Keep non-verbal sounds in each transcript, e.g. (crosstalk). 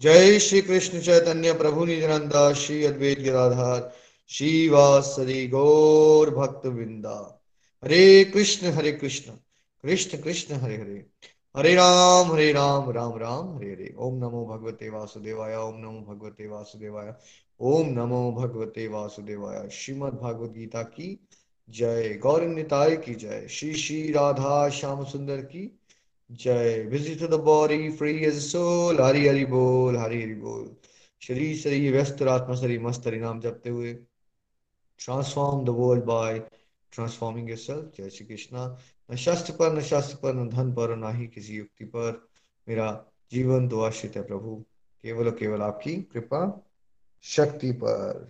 जय श्री कृष्ण चैतन्य प्रभु नित्यानंदा श्री अद्वैत गिराधार श्रीवासरी गौर भक्त वृंदा। हरे कृष्ण हरे कृष्ण कृष्ण कृष्ण, हरे हरे। हरे राम हरे राम राम राम, हरे हरे। ओम नमो भगवते वासुदेवाय, ओम नमो भगवते वासुदेवाय, ओम नमो भगवते वासुदेवाय। श्रीमद भागवत गीता की जय गौर निताय की जय। श्री श्री राधा श्याम सुंदर की जय। Visit the body free as soul Hari Hari बोल, हरि हरि बोल। शरीर शरीर व्यस्त आत्मा, शरीर मस्त, हरि नाम जपते हुए। Transform the world by transforming yourself जय श्री कृष्णा। न शास्त्र पर, न शास्त्र पर, न धन पर न ही किसी युक्ति पर। मेरा जीवन तो आश्रित है प्रभु। केवल केवल आपकी कृपा, शक्ति पर।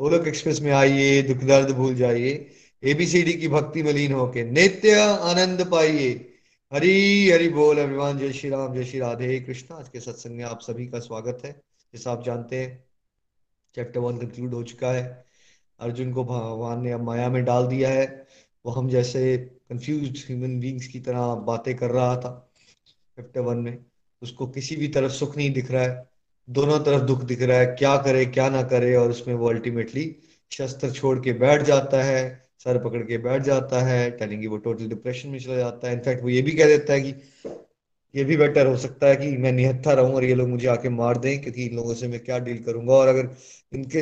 गोलक एक्सप्रेस में आइए, दुख दर्द भूल जाइए। एबीसीडी की भक्ति में लीन होके नित्य आनंद पाइए। हरी हरी बोल अभिमान, जय श्री राम, जय श्री राधे कृष्णा। आज के सत्संग में आप सभी का स्वागत है। जैसा आप जानते हैं चैप्टर वन कंक्लूड हो चुका है। अर्जुन को भगवान ने अब माया में डाल दिया है। वो हम जैसे कंफ्यूज ह्यूमन बींग्स की तरह बातें कर रहा था चैप्टर वन में। उसको किसी भी तरफ़ सुख नहीं दिख रहा है। दोनों तरफ़ दुख दिख रहा है। क्या करे, क्या ना करे और उसमें वो अल्टीमेटली शस्त्र छोड़ के बैठ जाता है। सर पकड़ के बैठ जाता है टेलिंग वो टोटल डिप्रेशन में चला जाता है। इनफैक्ट वो ये भी कह देता है कि ये भी बेटर हो सकता है कि मैं निहत्था रहूँ और ये लोग मुझे आके मार दें क्योंकि इन लोगों से मैं क्या डील करूँगा। और अगर इनके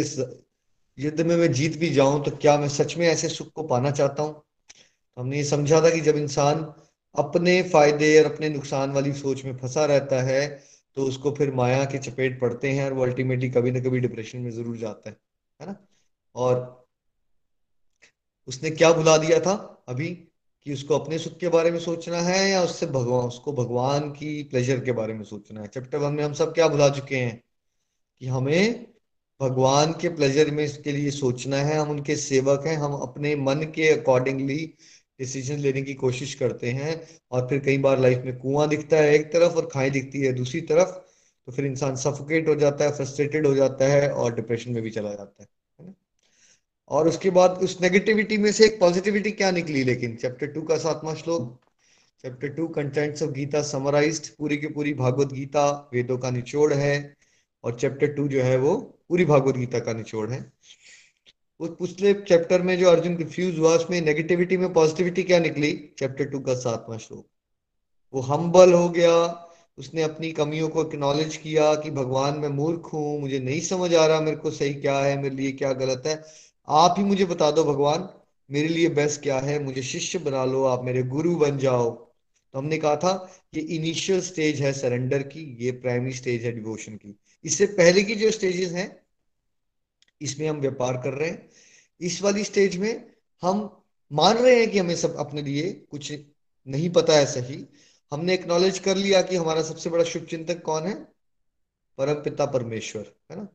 युद्ध में मैं जीत भी जाऊँ तो क्या मैं सच में ऐसे सुख को पाना चाहता हूँ? तो हमने ये समझा था कि जब इंसान अपने फ़ायदे और अपने नुकसान वाली सोच में फंसा रहता है तो उसको फिर माया के चपेट पड़ते हैं और वो अल्टीमेटली कभी ना कभी डिप्रेशन में ज़रूर जाता है है ना? और उसने क्या बुला दिया था अभी कि उसको अपने सुख के बारे में सोचना है या उससे भगवान, उसको भगवान की प्लेजर के बारे में सोचना है? चैप्टर वन में हम सब क्या बुला चुके हैं? कि हमें भगवान के प्लेजर में इसके लिए सोचना है, हम उनके सेवक हैं, हम अपने मन के अकॉर्डिंगली डिसीज़न लेने की कोशिश करते हैं और फिर कई बार लाइफ में कुआँ दिखता है एक तरफ़ और खाई दिखती है दूसरी तरफ़ तो फिर इंसान सफोकेट हो जाता है फ्रस्ट्रेटेड हो जाता है और डिप्रेशन में भी चला जाता है। और उसके बाद उस नेगेटिविटी में से एक पॉजिटिविटी क्या निकली? लेकिन चैप्टर टू का सातवां श्लोक chapter two contents of Gita summarised पूरी की पूरी भागवत गीता वेदों का निचोड़ है और चैप्टर टू जो है वो पूरी भागवत गीता का निचोड़ है। उस पिछले चैप्टर में जो अर्जुन कंफ्यूज हुआ, उसमें नेगेटिविटी में पॉजिटिविटी क्या निकली? चैप्टर टू का सातवां श्लोक। वो हम्बल हो गया, उसने अपनी कमियों को एक्नॉलेज किया कि भगवान मैं मूर्ख हूँ, मुझे नहीं समझ आ रहा मेरे को सही क्या है, मेरे लिए क्या गलत है। आप ही मुझे बता दो, भगवान, मेरे लिए बेस्ट क्या है? मुझे शिष्य बना लो, आप मेरे गुरु बन जाओ। तो हमने कहा था ये इनिशियल स्टेज है सरेंडर की, ये प्राइमरी स्टेज है डिवोशन की। इससे पहले की जो स्टेजेस हैं, इसमें हम व्यापार कर रहे हैं। इस वाली स्टेज में हम मान रहे हैं कि हमें सब अपने लिए कुछ नहीं पता है सही। हमने एक्नॉलेज कर लिया कि हमारा सबसे बड़ा शुभ चिंतक कौन है? परम पिता परमेश्वर, है ना?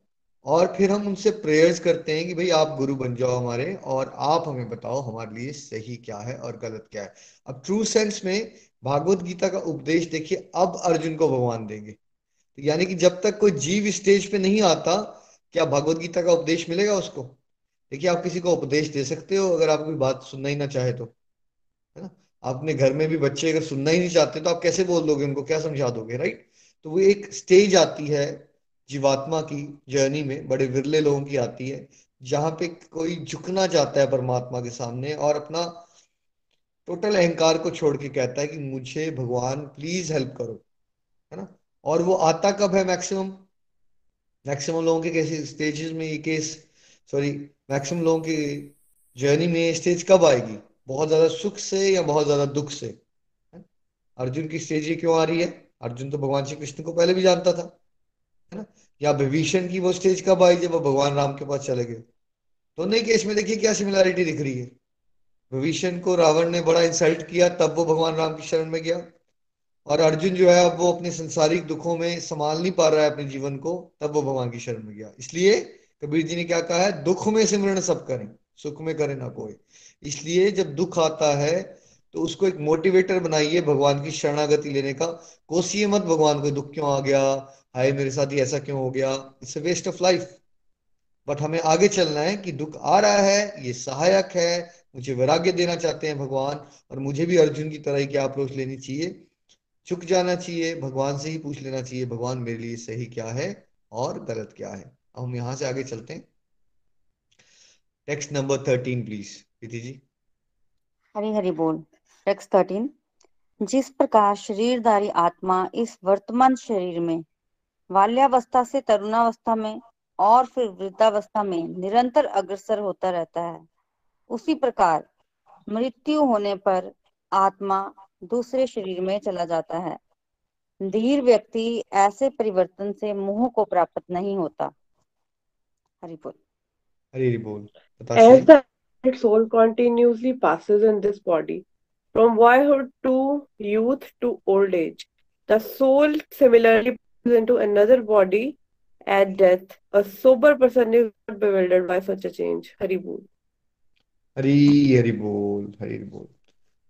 और फिर हम उनसे प्रेयर्स करते हैं कि भाई आप गुरु बन जाओ हमारे और आप हमें बताओ हमारे लिए सही क्या है और गलत क्या है। अब ट्रू सेंस में भागवत गीता का उपदेश देखिए, अब अर्जुन को भगवान देंगे। तो यानी कि जब तक कोई जीव स्टेज पे नहीं आता, क्या भागवत गीता का उपदेश मिलेगा उसको? देखिए, आप किसी को उपदेश दे सकते हो, अगर आप कोई बात सुनना ही ना चाहे तो है ना? अपने घर में भी बच्चे अगर सुनना ही नहीं चाहते तो आप कैसे बोल दोगे उनको? क्या समझा दोगे राइट तो वो एक स्टेज आती है जीवात्मा की जर्नी में बड़े विरले लोगों की आती है, जहाँ पे कोई झुकना चाहता है परमात्मा के सामने और अपना टोटल अहंकार को छोड़ के कहता है कि मुझे भगवान प्लीज़ हेल्प करो, है ना? और वो आता कब है मैक्सिमम मैक्सिमम लोगों के कैसे स्टेजेस में ये केस सॉरी मैक्सिमम लोगों की जर्नी में स्टेज कब आएगी? बहुत ज़्यादा सुख से या बहुत ज़्यादा दुख से? अर्जुन की स्टेज ये क्यों आ रही है? अर्जुन तो भगवान श्री कृष्ण को पहले भी जानता था। है ना? या विभीषण की वो स्टेज कब आई जब वो भगवान राम के पास चले गए? दोनों ही केस में देखिए क्या सिमिलैरिटी दिख रही है। विभीषण को रावण ने बड़ा इंसल्ट किया, तब वो भगवान राम की शरण में गया। और अर्जुन जो है, अब वो अपने संसारिक दुखों में संभाल नहीं पा रहा है अपने जीवन को, तब वो भगवान की शरण में गया। इसलिए कबीर जी ने क्या कहा है? दुख में सिमरण सब करें, सुख में करे ना कोई। इसलिए जब दुख आता है तो उसको एक मोटिवेटर बनाइए भगवान की शरणागति लेने का। कोसिए मत भगवान को, दुख क्यों आ गया? हाय मेरे साथ ही ऐसा क्यों हो गया? It's a waste of life but हमें आगे चलना है कि दुख आ रहा है, ये सहायक है, मुझे वैराग्य देना चाहते हैं भगवान, और मुझे भी अर्जुन की तरह ही क्या अप्रोच लेनी चाहिए। चुक जाना चाहिए, भगवान से ही पूछ लेना चाहिए, भगवान मेरे लिए सही क्या है और गलत क्या है। अब हम यहाँ से आगे चलते हैं। Text number thirteen please Preeti ji Hari Hari बोल। टेक्स्ट थर्टीन जिस प्रकार शरीरधारी आत्मा इस वर्तमान शरीर में बाल्यावस्था से तरुणावस्था में और फिर वृद्धावस्था में निरंतर अग्रसर होता रहता है। उसी प्रकार मृत्यु होने पर आत्मा दूसरे शरीर में चला जाता है। धीर व्यक्ति ऐसे परिवर्तन से मुँह को प्राप्त नहीं होता। हरि बोल। हरी हरी बोल As the soul continuously passes in this body, from boyhood to youth to old age, the soul similarly into another body at death. A sober person is not bewildered by such a change. Hari Bol. हरी हरी बोल हरी बोल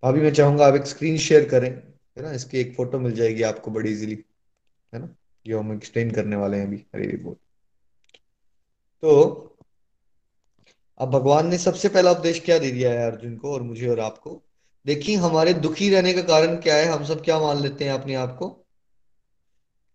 अभी मैं चाहूँगा आप एक screen share करें, है ना? इसकी एक फ़ोटो मिल जाएगी आपको बड़ी इजीली है ना? जो हम एक्सप्लेन करने वाले हैं अभी हरी बोल तो अब भगवान ने सबसे पहला उपदेश क्या दे दिया है अर्जुन को और मुझे और आपको? देखिए, हमारे दुखी रहने का कारण क्या है? हम सब क्या मान लेते हैं अपने आप को?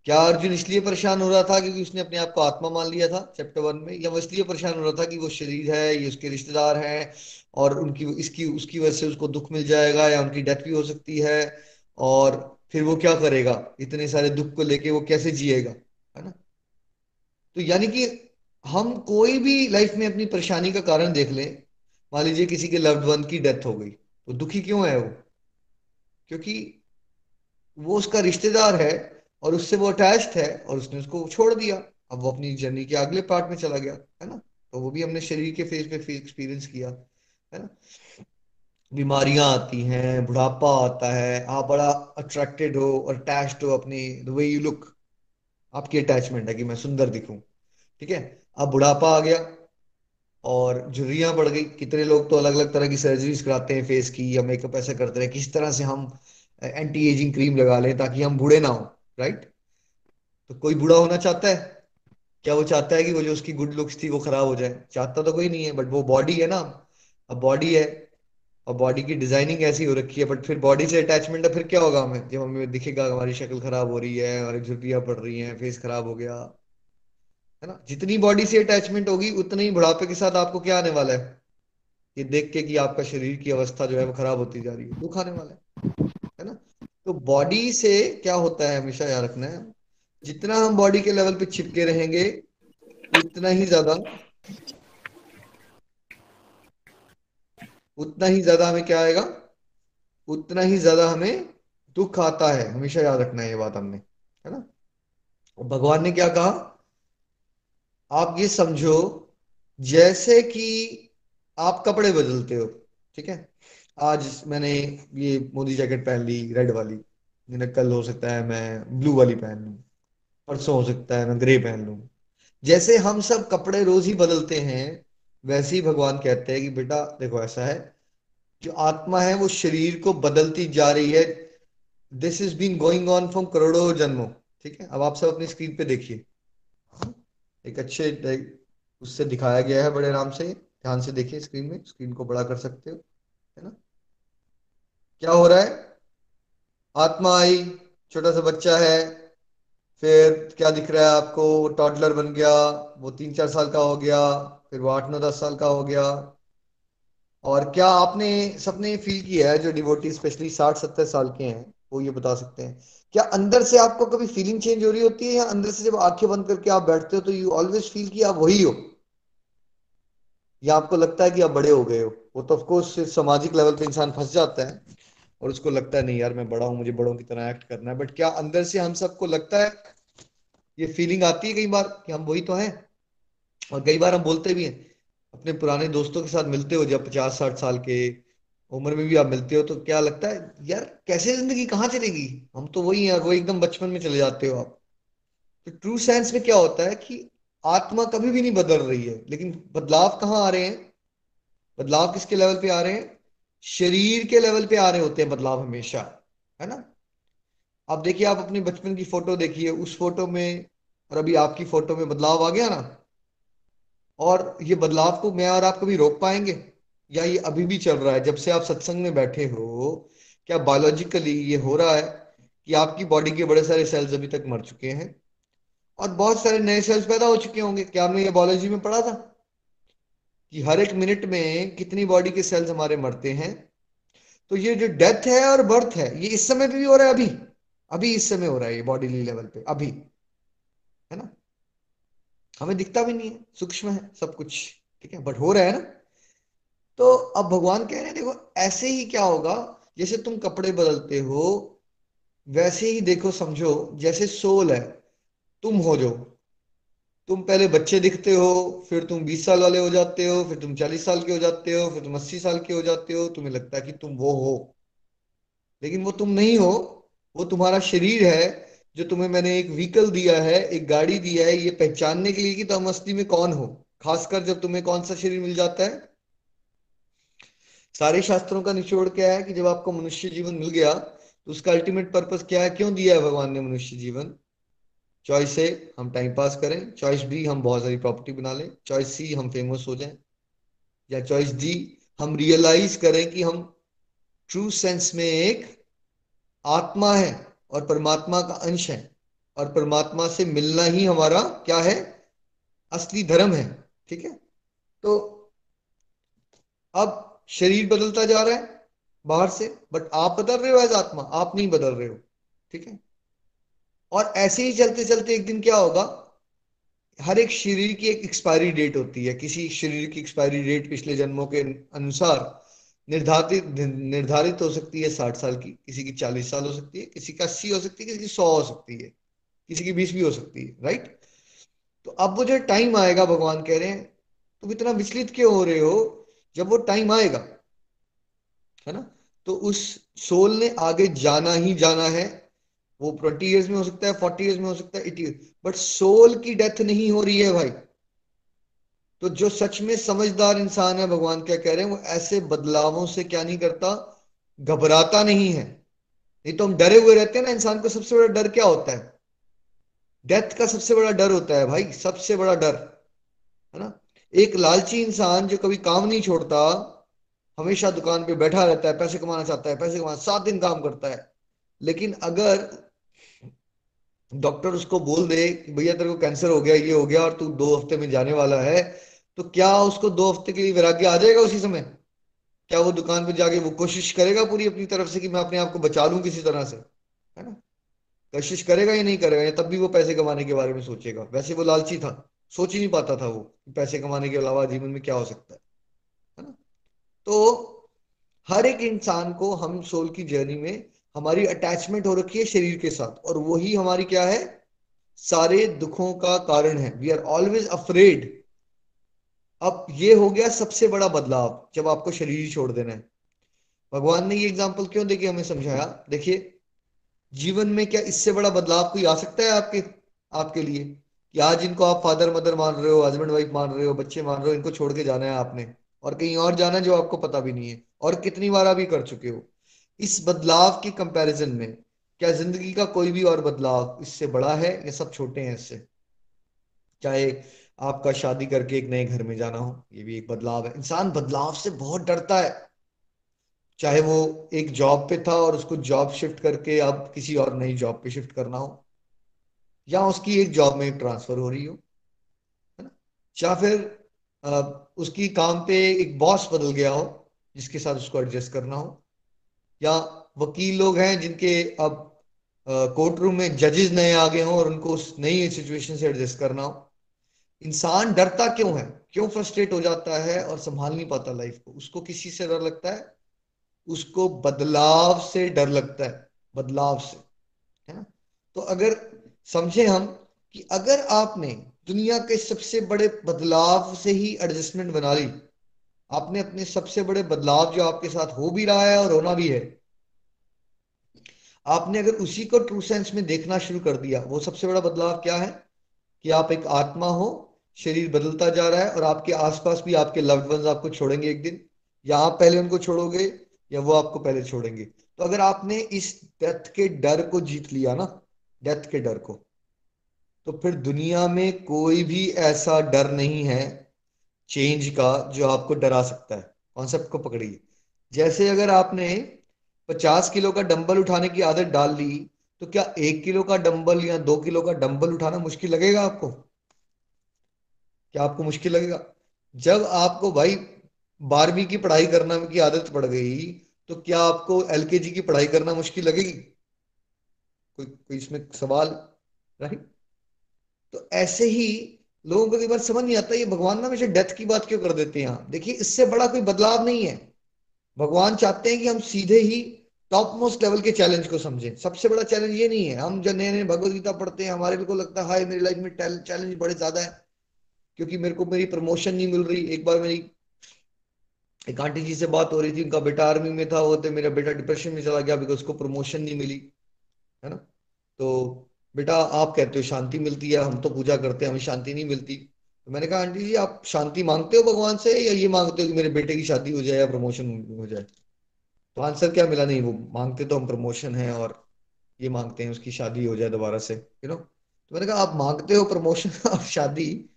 क्या अर्जुन इसलिए परेशान हो रहा था क्योंकि उसने अपने आप को आत्मा मान लिया था चैप्टर वन में? या वो इसलिए परेशान हो रहा था कि वो शरीर है, ये उसके रिश्तेदार हैं, और उनकी, इसकी, उसकी वजह से उसको दुख मिल जाएगा या उनकी डेथ भी हो सकती है, और फिर वो क्या करेगा? इतने सारे दुख को लेके वो कैसे जिएगा? है ना? तो यानी कि हम कोई भी लाइफ में अपनी परेशानी का कारण देख लें, मान लीजिए किसी के लव्ड वन की डेथ हो गई तो दुखी क्यों है वो? क्योंकि वो उसका रिश्तेदार है और उससे वो अटैच्ड है और उसने उसको छोड़ दिया। अब वो अपनी जर्नी के अगले पार्ट में चला गया, है ना? तो वो भी हमने शरीर के फ़ेज़ पे एक्सपीरियंस किया, है ना? बीमारियाँ आती हैं, बुढ़ापा आता है, आप बड़ा अट्रैक्टेड हो और अटैच्ड हो अपनी द वे यू लुक आपकी अटैचमेंट है कि मैं सुंदर दिखूं, ठीक है? अब बुढ़ापा आ गया और झुर्रियाँ बढ़ गई। कितने लोग तो अलग अलग तरह की सर्जरीज कराते हैं फेस की या मेकअप ऐसा करते हैं किस तरह से हम एंटी एजिंग क्रीम लगा लें ताकि हम बूढ़े ना हो। राइट तो कोई बूढ़ा होना चाहता है? क्या वो चाहता है कि वो जो उसकी गुड लुक्स थी वो खराब हो जाए? चाहता तो कोई नहीं है बट वो बॉडी है ना। अब बॉडी है, और बॉडी की डिज़ाइनिंग ऐसी हो रखी है बट फिर बॉडी से अटैचमेंट है, फिर क्या होगा हमें? जब हमें दिखेगा हमारी शक्ल खराब हो रही है हमारी झुर्रियाँ पड़ रही हैं फेस खराब हो गया। है ना? जितनी बॉडी से अटैचमेंट होगी, उतने ही बुढ़ापे के साथ आपको क्या आने वाला है? ये देख के कि आपका शरीर की अवस्था जो है वो खराब होती जा रही है। दुख आने वाला है। तो बॉडी से क्या होता है हमेशा याद रखना है जितना हम बॉडी के लेवल पे छिपके रहेंगे, उतना ही ज़्यादा उतना ही ज़्यादा हमें क्या आएगा? उतना ही ज़्यादा हमें दुख आता है। हमेशा याद रखना है ये बात हमने, है ना? भगवान ने क्या कहा? आप ये समझो, जैसे कि आप कपड़े बदलते हो, ठीक है? आज मैंने ये मोदी जैकेट पहन ली रेड वाली। मैंने कल हो सकता है मैं ब्लू वाली पहन लूँ, परसों हो सकता है मैं ग्रे पहन लूँ। जैसे हम सब कपड़े रोज ही बदलते हैं, वैसे ही भगवान कहते हैं कि बेटा, देखो ऐसा है, जो आत्मा है वो शरीर को बदलती जा रही है। This is been going on from करोड़ों जन्मों, ठीक है? अब आप सब अपनी स्क्रीन पे देखिए। एक अच्छे उससे दिखाया गया है बड़े आराम से, ध्यान से देखिए स्क्रीन में स्क्रीन को बड़ा कर सकते हो, है ना? क्या हो रहा है? आत्मा आई, छोटा सा बच्चा है, फिर क्या दिख रहा है आपको? टॉडलर बन गया, वो तीन चार साल का हो गया, फिर वो आठ नौ दस साल का हो गया। और क्या आपने सबने फील किया है, जो डिवोटी स्पेशली साठ सत्तर साल के हैं, वो ये बता सकते हैं। क्या अंदर से आपको कभी फीलिंग चेंज हो रही होती है, या अंदर से जब आँखें बंद करके आप बैठते हो तो यू ऑलवेज फील कि आप वही हो? या आपको लगता है कि आप बड़े हो गए हो? वो तो ऑफकोर्स सामाजिक लेवल पे इंसान फंस जाता है। और उसको लगता है, नहीं यार, मैं बड़ा हूँ, मुझे बड़ों की तरह एक्ट करना है। बट क्या अंदर से हम सबको लगता है, ये फीलिंग आती है कई बार कि हम वही तो हैं? और कई बार हम बोलते भी हैं, अपने पुराने दोस्तों के साथ मिलते हो जब पचास, साठ साल के उम्र में भी आप मिलते हो तो क्या लगता है, यार, कैसे ज़िंदगी कहाँ चलेगी? हम तो वही हैं, वो एकदम बचपन में चले जाते हो आप। तो ट्रू साइंस में क्या होता है कि आत्मा कभी भी नहीं बदल रही है, लेकिन बदलाव कहाँ आ रहे हैं? बदलाव किसके लेवल पे आ रहे हैं? शरीर के लेवल पे आ रहे होते हैं बदलाव हमेशा, है ना? अब देखिए, आप अपने बचपन की फ़ोटो देखिए, उस फ़ोटो में और अभी आपकी फ़ोटो में बदलाव आ गया ना? और ये बदलाव को मैं और आप कभी रोक पाएँगे? या ये अभी भी चल रहा है? जब से आप सत्संग में बैठे हो, क्या बायोलॉजिकली ये हो रहा है कि आपकी बॉडी के बड़े सारे सेल्स अभी तक मर चुके हैं? और बहुत सारे नए सेल्स पैदा हो चुके होंगे। क्या आपने ये बायोलॉजी में पढ़ा था? कि हर एक मिनट में कितनी बॉडी के सेल्स हमारे मरते हैं? तो ये जो डेथ है और बर्थ है, ये इस समय पे भी हो रहा है, अभी? अभी इस समय हो रहा है ये बॉडी लेवल पे, अभी। है ना? हमें दिखता भी नहीं है, सूक्ष्म है, सब कुछ, ठीक है? बट हो रहा है ना? तो अब भगवान कह रहे हैं, देखो, ऐसे ही क्या होगा? जैसे तुम कपड़े बदलते हो, वैसे ही देखो, समझो, जैसे सोल है, तुम हो जो तुम पहले बच्चे दिखते हो, फिर तुम बीस साल वाले हो जाते हो, फिर तुम चालीस साल के हो जाते हो, फिर तुम अस्सी साल के हो जाते हो, तुम्हें लगता है कि तुम वो हो। लेकिन वो तुम नहीं हो, वो तुम्हारा शरीर है, जो तुम्हें मैंने एक व्हीकल दिया है, एक गाड़ी दिया है, ये पहचानने के लिए कि तुम असली में कौन हो, खासकर जब तुम्हें कौन सा शरीर मिल जाता है। सारे शास्त्रों का निचोड़ क्या है कि जब आपको मनुष्य जीवन मिल गया तो उसका अल्टीमेट पर्पस क्या है? क्यों दिया है भगवान ने मनुष्य जीवन? चॉइस ए हम टाइम पास करें. चॉइस बी हम बहुत सारी प्रॉपर्टी बना लें. चॉइस सी हम फ़ेमस हो जाएँ. या चॉइस डी हम रियलाइज़ करें कि हम ट्रू सेंस में एक आत्मा है और परमात्मा का अंश है. और परमात्मा से मिलना ही हमारा क्या है? असली धर्म है. ठीक है? तो अब शरीर बदलता जा रहा है बाहर से बट आप बदल रहे हो एज आत्मा. आप नहीं बदल रहे हो. ठीक है? और ऐसे ही चलते चलते एक दिन क्या होगा? हर एक शरीर की एक एक्सपायरी डेट होती है। किसी शरीर की एक्सपायरी डेट पिछले जन्मों के अनुसार निर्धारित निर्धारित हो सकती है साठ साल की, किसी की चालीस साल हो सकती है, किसी का अस्सी हो सकती है, किसी की सौ हो सकती है, किसी की बीस भी हो सकती है राइट तो अब वो जो टाइम आएगा, भगवान कह रहे हैं, तुम इतना विचलित क्यों हो रहे हो? जब वो टाइम आएगा, है ना? तो उस सोल ने आगे जाना ही जाना है। वो ट्वेंटी ईयर्स में हो सकता है फोर्टी ईयर्स में हो सकता है एटी बट सोल की डेथ नहीं हो रही है भाई। तो जो सच में समझदार इंसान है, भगवान क्या कह रहे हैं, वो ऐसे बदलावों से क्या नहीं करता, घबराता नहीं है। नहीं तो हम डरे हुए रहते हैं ना, इंसान को सबसे बड़ा डर क्या होता है? डेथ का सबसे बड़ा डर होता है भाई, सबसे बड़ा डर, है ना? एक लालची इंसान जो कभी काम नहीं छोड़ता, हमेशा दुकान पे बैठा रहता है, पैसे कमाना चाहता है, पैसे कमाना, सात दिन काम करता है। लेकिन अगर डॉक्टर उसको बोल दे कि भैया तेरे को कैंसर हो गया, ये हो गया और तू दो हफ़्ते में जाने वाला है तो क्या उसको दो हफ़्ते के लिए वैराग्य आ जाएगा उसी समय? क्या वो दुकान पे जाके वो कोशिश करेगा पूरी अपनी तरफ़ से कि मैं अपने आप को बचा लूँ किसी तरह से? है ना? कोशिश करेगा या नहीं करेगा, या तब भी वो पैसे कमाने के बारे में सोचेगा? वैसे वो लालची था, सोच ही नहीं पाता था वो पैसे कमाने के अलावा जीवन में क्या हो सकता है ना? तो हर एक इंसान को हम सोल की जर्नी में हमारी अटैचमेंट हो रखी है शरीर के साथ। और वही हमारी क्या है? सारे दुखों का कारण है। वी आर ऑलवेज अफ्रेड अब ये हो गया सबसे बड़ा बदलाव, जब आपको शरीर छोड़ देना है। भगवान ने ये एग्ज़ाम्पल क्यों देके हमें समझाया? देखिए, जीवन में क्या इससे बड़ा बदलाव कोई आ सकता है आपके आपके लिए? कि आज इनको आप फादर मदर मान रहे हो हस्बैंड वाइफ मान रहे हो, बच्चे मान रहे हो, इनको छोड़ के जाना है आपने। और कहीं और जाना जो आपको पता भी नहीं है। और कितनी बार अभी कर चुके हो? इस बदलाव के कंपैरिजन में, क्या ज़िंदगी का कोई भी और बदलाव इससे बड़ा है? या सब छोटे हैं इससे। चाहे आपका शादी करके एक नए घर में जाना हो, ये भी एक बदलाव है। इंसान बदलाव से बहुत डरता है। चाहे वो एक जॉब पे था और उसको जॉब शिफ्ट करके अब किसी और नई जॉब पे शिफ्ट करना हो, या उसकी एक जॉब में ट्रांसफ़र हो रही हो, है ना? या फिर उसकी काम पे एक बॉस बदल गया हो, जिसके साथ उसको एडजस्ट करना हो या वकील लोग हैं जिनके अब कोर्ट रूम में जजेस नए आ गए हों और उनको उस नई सिचुएशन से एडजस्ट करना हो। इंसान डरता क्यों है? क्यों फ्रस्ट्रेट हो जाता है और संभाल नहीं पाता लाइफ को? उसको किसी से डर लगता है? उसको बदलाव से डर लगता है। बदलाव से, है ना? तो अगर समझे हम कि अगर आपने दुनिया के सबसे बड़े बदलाव से ही एडजस्टमेंट बना ली आपने अपने सबसे बड़े बदलाव जो आपके साथ हो भी रहा है और होना भी है, आपने अगर उसी को ट्रू सेंस में देखना शुरू कर दिया, वो सबसे बड़ा बदलाव क्या है? कि आप एक आत्मा हो, शरीर बदलता जा रहा है और आपके आसपास भी आपके लव्ड वंस आपको छोड़ेंगे एक दिन, या आप पहले उनको छोड़ोगे, या वो आपको पहले छोड़ेंगे। तो अगर आपने इस डेथ के डर को जीत लिया ना डेथ के डर को तो फिर दुनिया में कोई भी ऐसा डर नहीं है चेंज का जो आपको डरा सकता है कॉन्सेप्ट को पकड़िए। जैसे अगर आपने पचास किलो का डंबल उठाने की आदत डाल ली तो क्या एक किलो का डंबल या दो किलो का डंबल उठाना मुश्किल लगेगा आपको? क्या आपको मुश्किल लगेगा? जब आपको भाई बारहवीं की पढ़ाई करना की आदत पड़ गई तो क्या आपको एलकेजी की पढ़ाई करना मुश्किल लगेगी? कोई कोई इसमें सवाल राइट तो ऐसे ही लोगों को कई बार समझ नहीं आता, ये भगवान ना हमेशा डेथ की बात क्यों कर देते हैं? यहाँ? देखिए, इससे बड़ा कोई बदलाव नहीं है। भगवान चाहते हैं कि हम सीधे ही टॉप मोस्ट लेवल के चैलेंज को समझें। सबसे बड़ा चैलेंज ये नहीं है। हम जब नए नए भगवदगीता पढ़ते हैं, हमारे को लगता है, हाय, मेरी लाइफ में चैलेंज बड़े ज़्यादा है। क्योंकि मेरे को मेरी प्रमोशन नहीं मिल रही। एक बार मेरी एक आंटी जी से बात हो रही थी, उनका बेटा आर्मी में था, वो तो मेरा बेटा डिप्रेशन में चला गया बिकॉज़ उसको प्रमोशन नहीं मिली। है ना? तो बेटा, आप कहते हो शांति मिलती है, हम तो पूजा करते हैं, हमें शांति नहीं मिलती। तो मैंने कहा, आंटी जी, आप शांति मांगते हो भगवान से या ये मांगते हो कि मेरे बेटे की शादी हो जाए या प्रमोशन हो जाए? तो आंसर क्या मिला? नहीं, वो मांगते तो हम प्रमोशन है और ये मांगते हैं, उसकी शादी हो जाए दोबारा से यू नो तो मैंने कहा, आप मांगते हो प्रमोशन (laughs) और शादी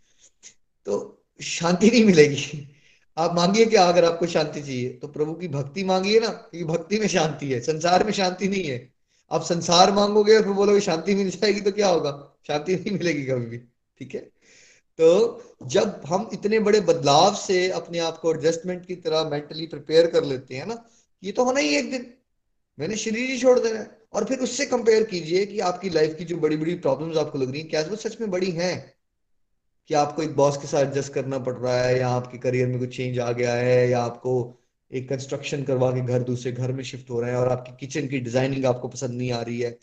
तो शांति नहीं मिलेगी। आप मांगिए क्या अगर आपको शांति चाहिए? तो प्रभु की भक्ति मांगिए ना, क्योंकि भक्ति में शांति है, संसार में शांति नहीं है। आप संसार मांगोगे और फिर बोलोगे शांति मिल जाएगी तो क्या होगा? शांति नहीं मिलेगी कभी भी, ठीक है? तो जब हम इतने बड़े बदलाव से अपने आप को एडजस्टमेंट की तरह मेंटली प्रिपेयर कर लेते हैं ना, ये तो होना ही एक दिन। मैंने शरीर ही छोड़ देना है। और फिर उससे कंपेयर कीजिए कि आपकी लाइफ की जो बड़ी बड़ी प्रॉब्लम्स आपको लग रही हैं, क्या वो सच में बड़ी हैं? कि आपको एक बॉस के साथ एडजस्ट करना पड़ रहा है, या आपके करियर में कुछ चेंज आ गया है, या आपको एक कंस्ट्रक्शन करवा के घर दूसरे घर में शिफ्ट हो रहे हैं और आपकी किचन की डिज़ाइनिंग आपको पसंद नहीं आ रही है।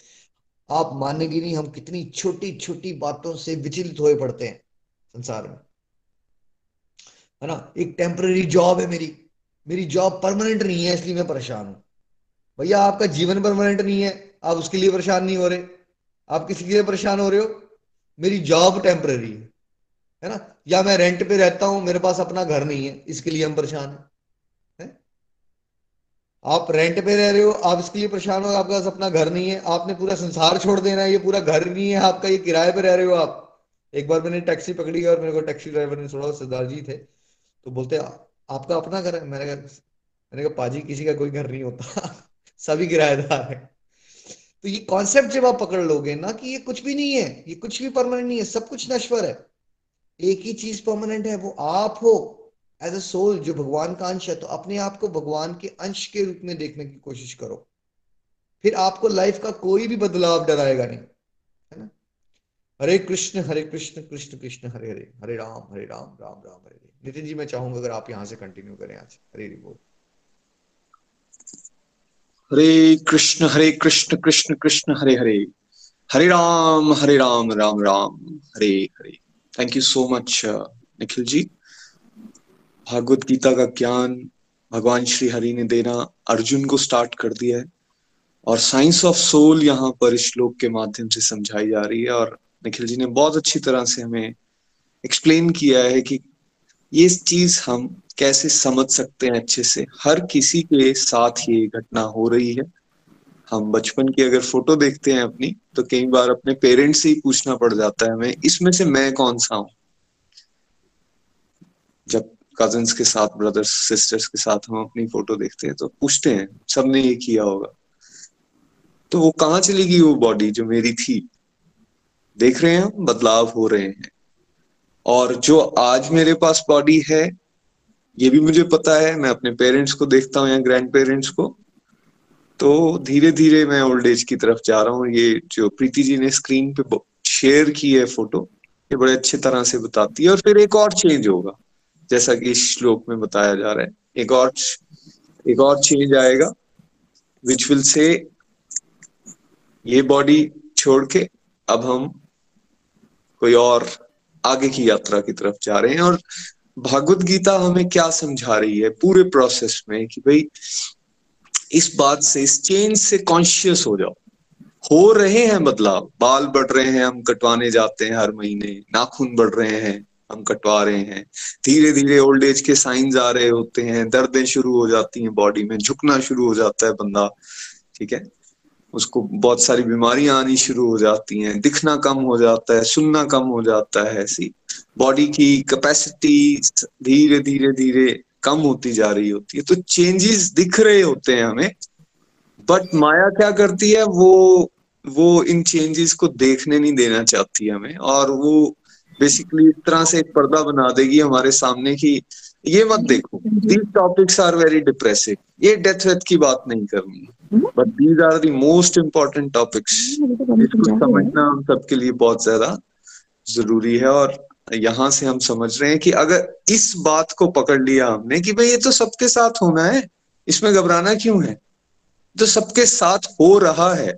आप मानेगी नहीं, हम कितनी छोटी छोटी बातों से विचलित हुए पड़ते हैं संसार में। है ना? एक टेम्पररी जॉब है मेरी। मेरी जॉब परमानेंट नहीं है, इसलिए मैं परेशान हूँ। भैया, आपका जीवन परमानेंट नहीं है। आप उसके लिए परेशान नहीं हो रहे। आप किसी के लिए परेशान हो रहे हो? मेरी जॉब टेम्पररी है। है ना? या मैं रेंट पे रहता हूँ, मेरे पास अपना घर नहीं है, इसके लिए हम परेशान हैं। आप रेंट पे रह रहे हो, आप इसके लिए परेशान हो, आपके पास अपना घर नहीं है, आपने पूरा संसार छोड़ देना है, ये पूरा घर नहीं है आपका, ये किराए पे रह रहे हो आप। एक बार मैंने टैक्सी पकड़ी और मेरे को टैक्सी ड्राइवर ने थोड़ा सरदार जी थे। तो बोलते, आपका अपना घर है? मैंने कहा मैंने कहा, पाजी, किसी का कोई घर नहीं होता। (laughs) सभी किराएदार है। तो ये कॉन्सेप्ट जब आप पकड़ लोगे ना कि ये कुछ भी नहीं है, ये कुछ भी परमानेंट नहीं है, सब कुछ नश्वर है। एक ही चीज़ परमानेंट है, वो आप हो। एज अ सोल जो भगवान का अंश है तो अपने आप को भगवान के अंश के रूप में देखने की कोशिश करो। फिर आपको लाइफ का कोई भी बदलाव डराएगा नहीं, है ना? हरे कृष्ण हरे कृष्ण कृष्ण कृष्ण, हरे हरे हरे राम हरे राम राम राम, हरे हरे। नितिन जी, मैं चाहूँगा अगर आप यहाँ से कंटिन्यू करें आज। हरे हरे बोल। हरे कृष्ण हरे कृष्ण कृष्ण कृष्ण, हरे हरे। हरे राम हरे Ram Ram Ram, Hare Hare. Thank you so much Nikhil ji. Bhagwat Gita का ज्ञान भगवान श्री हरि ने देना अर्जुन को स्टार्ट कर दिया है। और साइंस ऑफ़ सोल यहाँ पर श्लोक के माध्यम से समझाई जा रही है और निखिल जी ने बहुत अच्छी तरह से हमें एक्सप्लेन किया है कि ये चीज़ हम कैसे समझ सकते हैं अच्छे से। हर किसी के साथ ये घटना हो रही है। हम बचपन की अगर फ़ोटो देखते हैं अपनी तो कई बार अपने पेरेंट्स से ही पूछना पड़ जाता है हमें, इसमें से मैं कौन सा हूँ? जब कजन्स के साथ ब्रदर्स सिस्टर्स के साथ हम अपनी फ़ोटो देखते हैं तो पूछते हैं, सबने ये किया होगा। तो वो कहाँ चली गई वो बॉडी जो मेरी थी? देख रहे हैं बदलाव हो रहे हैं। और जो आज मेरे पास बॉडी है, ये भी मुझे पता है, मैं अपने पेरेंट्स को देखता हूँ या ग्रैंड पेरेंट्स को। तो धीरे धीरे मैं ओल्ड एज की तरफ़ जा रहा हूँ। ये जो प्रीति जी ने स्क्रीन पे शेयर की है फ़ोटो ये बड़े अच्छे तरह से बताती है और फिर एक और चेंज होगा। जैसा कि श्लोक में बताया जा रहा है। एक और एक और चेंज आएगा विच विल से ये बॉडी छोड़ के अब हम कोई और आगे की यात्रा की तरफ़ जा रहे हैं और भागवत गीता हमें क्या समझा रही है पूरे प्रोसेस में कि भाई, इस बात से, इस चेंज से कॉन्शियस हो जाओ। हो रहे हैं बदलाव, बाल बढ़ रहे हैं, हम कटवाने जाते हैं हर महीने, नाखून बढ़ रहे हैं हम कटवा रहे हैं। धीरे धीरे ओल्ड एज के साइंस आ रहे होते हैं। दर्दें शुरू हो जाती हैं बॉडी में। झुकना शुरू हो जाता है बंदा। ठीक है? उसको बहुत सारी बीमारियाँ आनी शुरू हो जाती हैं। दिखना कम हो जाता है, सुनना कम हो जाता है ऐसी। बॉडी की कैपेसिटी धीरे धीरे धीरे कम होती जा रही होती है। तो चेंजेस दिख रहे होते हैं हमें। बट माया क्या करती है? वो वो इन चेंजेस को देखने नहीं देना चाहती हमें। और वो बेसिकली इस तरह से एक पर्दा बना देगी हमारे सामने की ये मत देखो these topics are very depressive ये डेथ वेथ की बात नहीं करनी। But these are the most important topics इसको समझना हम सबके लिए बहुत ज़्यादा ज़रूरी है और यहाँ से हम समझ रहे हैं कि अगर इस बात को पकड़ लिया हमने कि भाई ये तो सबके साथ होना है इसमें घबराना क्यों है? तो सबके साथ हो रहा है।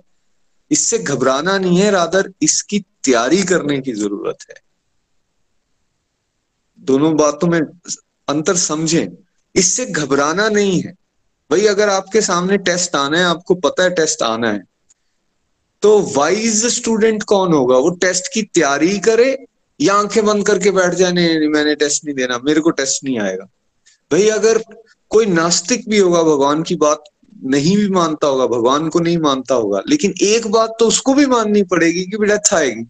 इससे घबराना नहीं है रादर इसकी तैयारी करने की ज़रूरत है। दोनों बातों में अंतर समझें। इससे घबराना नहीं है। भाई अगर आपके सामने टेस्ट आना है आपको पता है टेस्ट आना है तो वाइज स्टूडेंट कौन होगा? वो टेस्ट की तैयारी करे या आँखें बंद करके बैठ जाए नहीं, मैंने टेस्ट नहीं देना मेरे को टेस्ट नहीं आएगा। भाई अगर कोई नास्तिक भी होगा भगवान की बात नहीं भी मानता होगा भगवान को नहीं मानता होगा लेकिन एक बात तो उसको भी माननी पड़ेगी कि बेटा अच्छा आएगी।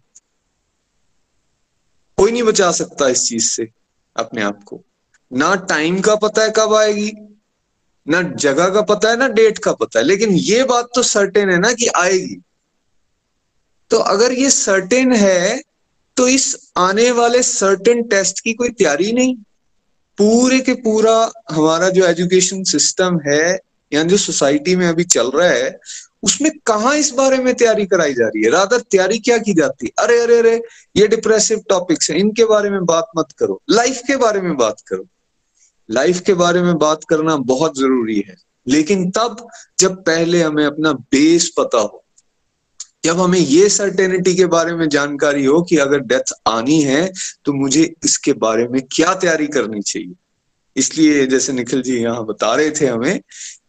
कोई नहीं बचा सकता इस चीज़ से। अपने आप को। ना टाइम का पता है कब आएगी, ना जगह का पता है, ना डेट का पता है। लेकिन ये बात तो सर्टेन है ना कि आएगी। तो अगर ये सर्टेन है तो इस आने वाले सर्टेन टेस्ट की कोई तैयारी नहीं। पूरे के पूरा हमारा जो एजुकेशन सिस्टम है, या जो सोसाइटी में अभी चल रहा है उसमें कहा इस बारे में तैयारी कराई जा रही है? रादर तैयारी क्या की जाती है? अरे अरे अरे, ये डिप्रेसिव टॉपिक्स हैं। इनके बारे में बात मत करो। लाइफ के बारे में बात करो। लाइफ के बारे में बात करना बहुत ज़रूरी है। लेकिन तब जब पहले हमें अपना बेस पता हो, जब हमें ये सर्टेनिटी के बारे में जानकारी हो कि अगर डेथ आनी है तो मुझे इसके बारे में क्या तैयारी करनी चाहिए? इसलिए जैसे निखिल जी यहाँ बता रहे थे हमें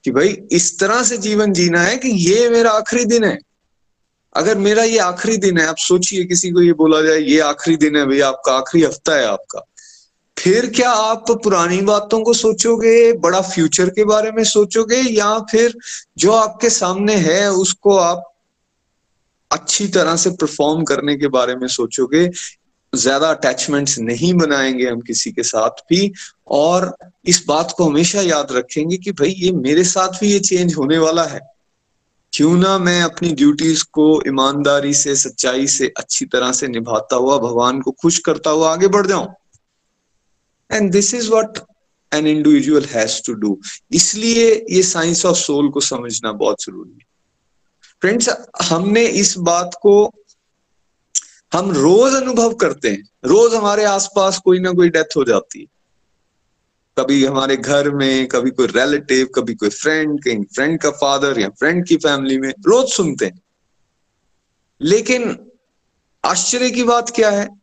कि भाई, इस तरह से जीवन जीना है कि ये मेरा आखिरी दिन है। अगर मेरा ये आखिरी दिन है, आप सोचिए, किसी को ये बोला जाए, ये आखिरी दिन है भाई आपका आखिरी हफ़्ता है आपका। फिर क्या आप पुरानी बातों को सोचोगे, बड़ा फ्यूचर के बारे में सोचोगे, या फिर जो आपके सामने है, उसको आप अच्छी तरह से परफॉर्म करने के बारे में सोचोगे ज़्यादा अटैचमेंट्स नहीं बनाएँगे हम किसी के साथ भी। और इस बात को हमेशा याद रखेंगे कि भाई ये मेरे साथ भी ये चेंज होने वाला है। क्यों ना मैं अपनी ड्यूटीज़ को ईमानदारी से, सच्चाई से, अच्छी तरह से निभाता हुआ, भगवान को खुश करता हुआ आगे बढ़ जाऊँ। And this is what an individual has to do इसलिए ये साइंस ऑफ़ सोल को समझना बहुत ज़रूरी है। फ्रेंड्स हमने इस बात को हम रोज अनुभव करते हैं। रोज हमारे आसपास कोई ना कोई डेथ हो जाती है। कभी हमारे घर में, कभी कोई रिलेटिव कभी कोई फ्रेंड कहीं फ्रेंड का फादर या फ्रेंड की फैमिली में रोज सुनते हैं। लेकिन आश्चर्य की बात क्या है?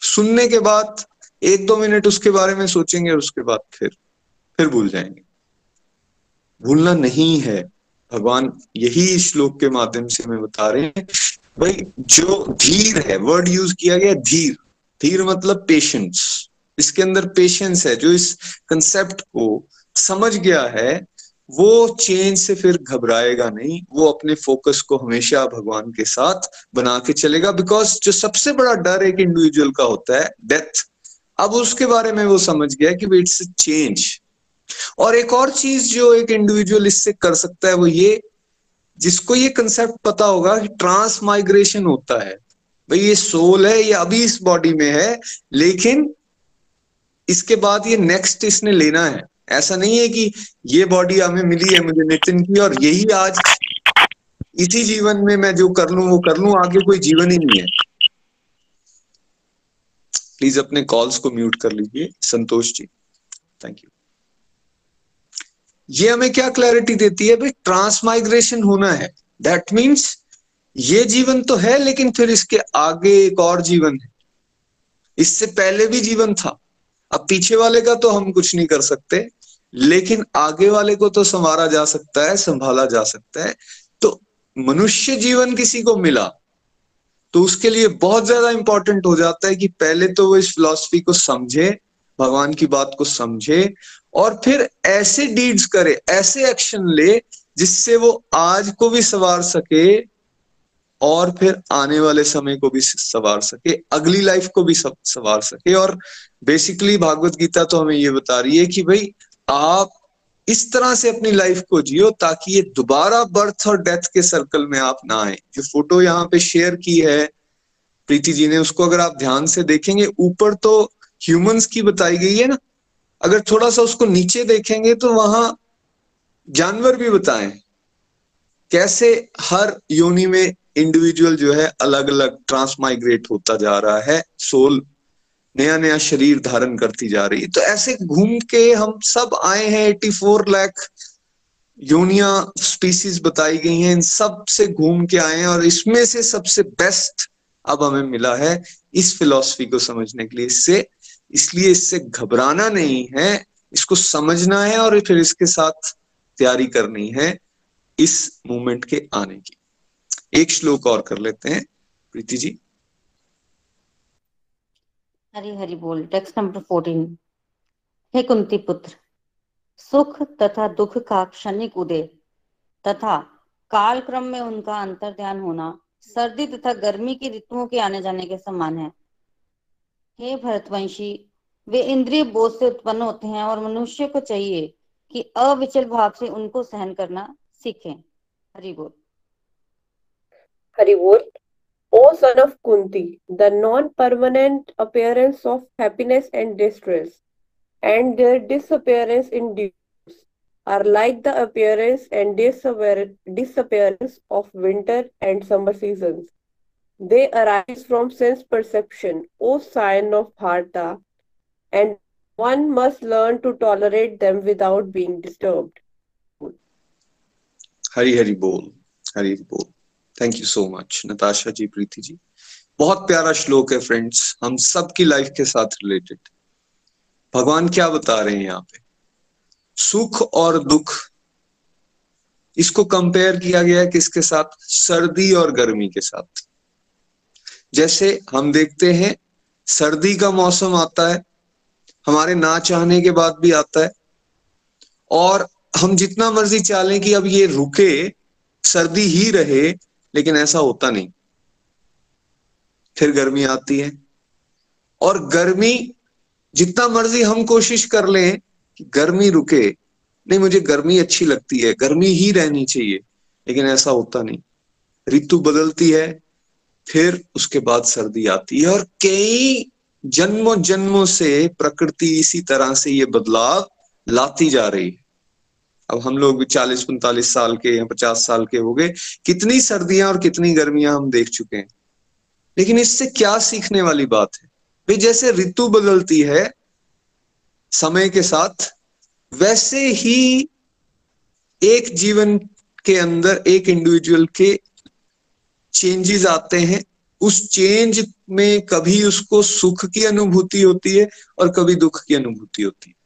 सुनने के बाद, एक दो मिनट उसके बारे में सोचेंगे और उसके बाद फिर फिर भूल जाएँगे। भूलना नहीं है। भगवान यही श्लोक के माध्यम से हमें बता रहे हैं। भाई, जो धीर है वर्ड यूज़ किया गया धीर। धीर मतलब पेशेंस इसके अंदर पेशेंस है, जो इस कंसेप्ट को समझ गया है, वो चेंज से फिर घबराएगा नहीं, वो अपने फोकस को हमेशा भगवान के साथ बना के चलेगा बिकॉज़ जो सबसे बड़ा डर एक इंडिविजुअल का होता है डेथ अब उसके बारे में वो समझ गया कि इट्स चेंज और एक और चीज़ जो एक इंडिविजुअल इससे कर सकता है, वो ये जिसको ये कंसेप्ट पता होगा कि ट्रांस माइग्रेशन होता है। भाई ये सोल है, ये अभी इस बॉडी में है, लेकिन इसके बाद ये नेक्स्ट इसने लेना है। ऐसा नहीं है कि ये बॉडी हमें मिली है, मुझे नितिन की, और यही आज इसी जीवन में मैं जो कर लू, वो कर लू, आगे कोई जीवन ही नहीं है। प्लीज़ अपने कॉल्स को म्यूट कर लीजिए। संतोष जी थैंक यू ये हमें क्या क्लैरिटी देती है? भाई ट्रांसमाइग्रेशन होना है। दैट मीन्स ये जीवन तो है, लेकिन फिर इसके आगे एक और जीवन है। इससे पहले भी जीवन था। अब पीछे वाले का तो हम कुछ नहीं कर सकते, लेकिन आगे वाले को तो संवारा जा सकता है, संभाला जा सकता है। तो मनुष्य जीवन किसी को मिला तो उसके लिए बहुत ज़्यादा इंपॉर्टेंट हो जाता है कि पहले तो वो इस फिलॉसफी को समझे, भगवान की बात को समझे और फिर ऐसे डीड्स करे, ऐसे एक्शन ले, जिससे वो आज को भी सवार सके और फिर आने वाले समय को भी सवार सके, अगली लाइफ को भी सवार सके। और बेसिकली भागवत गीता तो हमें ये बता रही है कि भाई, आप इस तरह से अपनी लाइफ को जियो ताकि ये दोबारा बर्थ और डेथ के सर्कल में आप ना आए। जो फ़ोटो यहाँ पे शेयर की है, प्रीति जी ने, उसको अगर आप ध्यान से देखेंगे, ऊपर तो ह्यूमंस की बताई गई है ना अगर थोड़ा सा उसको नीचे देखेंगे तो वहाँ जानवर भी बताएँ। कैसे हर योनि में इंडिविजुअल जो है अलग अलग ट्रांसमाइग्रेट होता जा रहा है सोल नया नया शरीर धारण करती जा रही है। तो ऐसे घूम के हम सब आए हैं 84 लाख योनिया स्पीसीज बताई गई हैं। इन सबसे घूम के आए हैं और इसमें से सबसे बेस्ट अब हमें मिला है इस फिलॉसफी को समझने के लिए। इससे इसलिए इससे घबराना नहीं है, इसको समझना है और फिर इसके साथ तैयारी करनी है इस मूवमेंट के आने की। एक श्लोक और कर लेते हैं। प्रीति जी। हरी हरी बोल। टेक्स्ट नंबर फोर्टीन हे कुंती पुत्र, सुख तथा दुख का क्षणिक उदय, तथा काल क्रम में उनका अंतर ध्यान होना, सर्दी तथा गर्मी की ऋतुओं के आने जाने के समान है। हे भरतवंशी, वे इंद्रिय बोध से उत्पन्न होते हैं और मनुष्य को चाहिए कि अविचल भाव से उनको सहन करना सीखे। हरिबोल Haribol O son of Kunti, the non permanent appearance of happiness and distress and their disappearance in due course are like the appearance and disappearance of winter and summer seasons They arise from sense perception, O sign of Bharta, and one must learn to tolerate them without being disturbed. Hari Hari Bol. Hari Bol. Thank you so much Natasha ji Preeti ji बहुत प्यारा श्लोक है friends हम सबकी life के साथ related भगवान क्या बता रहे हैं यहाँ पे सुख और दुख इसको कंपेयर किया गया है किसके साथ सर्दी और गर्मी के साथ जैसे हम देखते हैं, सर्दी का मौसम आता है, हमारे ना चाहने के बाद भी आता है, और हम जितना मर्ज़ी चालें कि अब ये रुके, सर्दी ही रहे, लेकिन ऐसा होता नहीं। फिर गर्मी आती है, और गर्मी, जितना मर्ज़ी हम कोशिश कर लें कि गर्मी रुके, नहीं, मुझे गर्मी अच्छी लगती है, गर्मी ही रहनी चाहिए, लेकिन ऐसा होता नहीं। ऋतु बदलती है फिर उसके बाद सर्दी आती है और कई जन्मों जन्मों से प्रकृति इसी तरह से ये बदलाव लाती जा रही है। अब हम लोग भी चालीस पैंतालीस साल के या पचास साल के हो गए, कितनी सर्दियाँ और कितनी गर्मियाँ हम देख चुके हैं। लेकिन इससे क्या सीखने वाली बात है? भाई, जैसे ऋतु बदलती है, समय के साथ, वैसे ही एक जीवन के अंदर, एक इंडिविजुअल के चेंजेस आते हैं, उस चेंज में कभी उसको सुख की अनुभूति होती है और कभी दुख की अनुभूति होती है।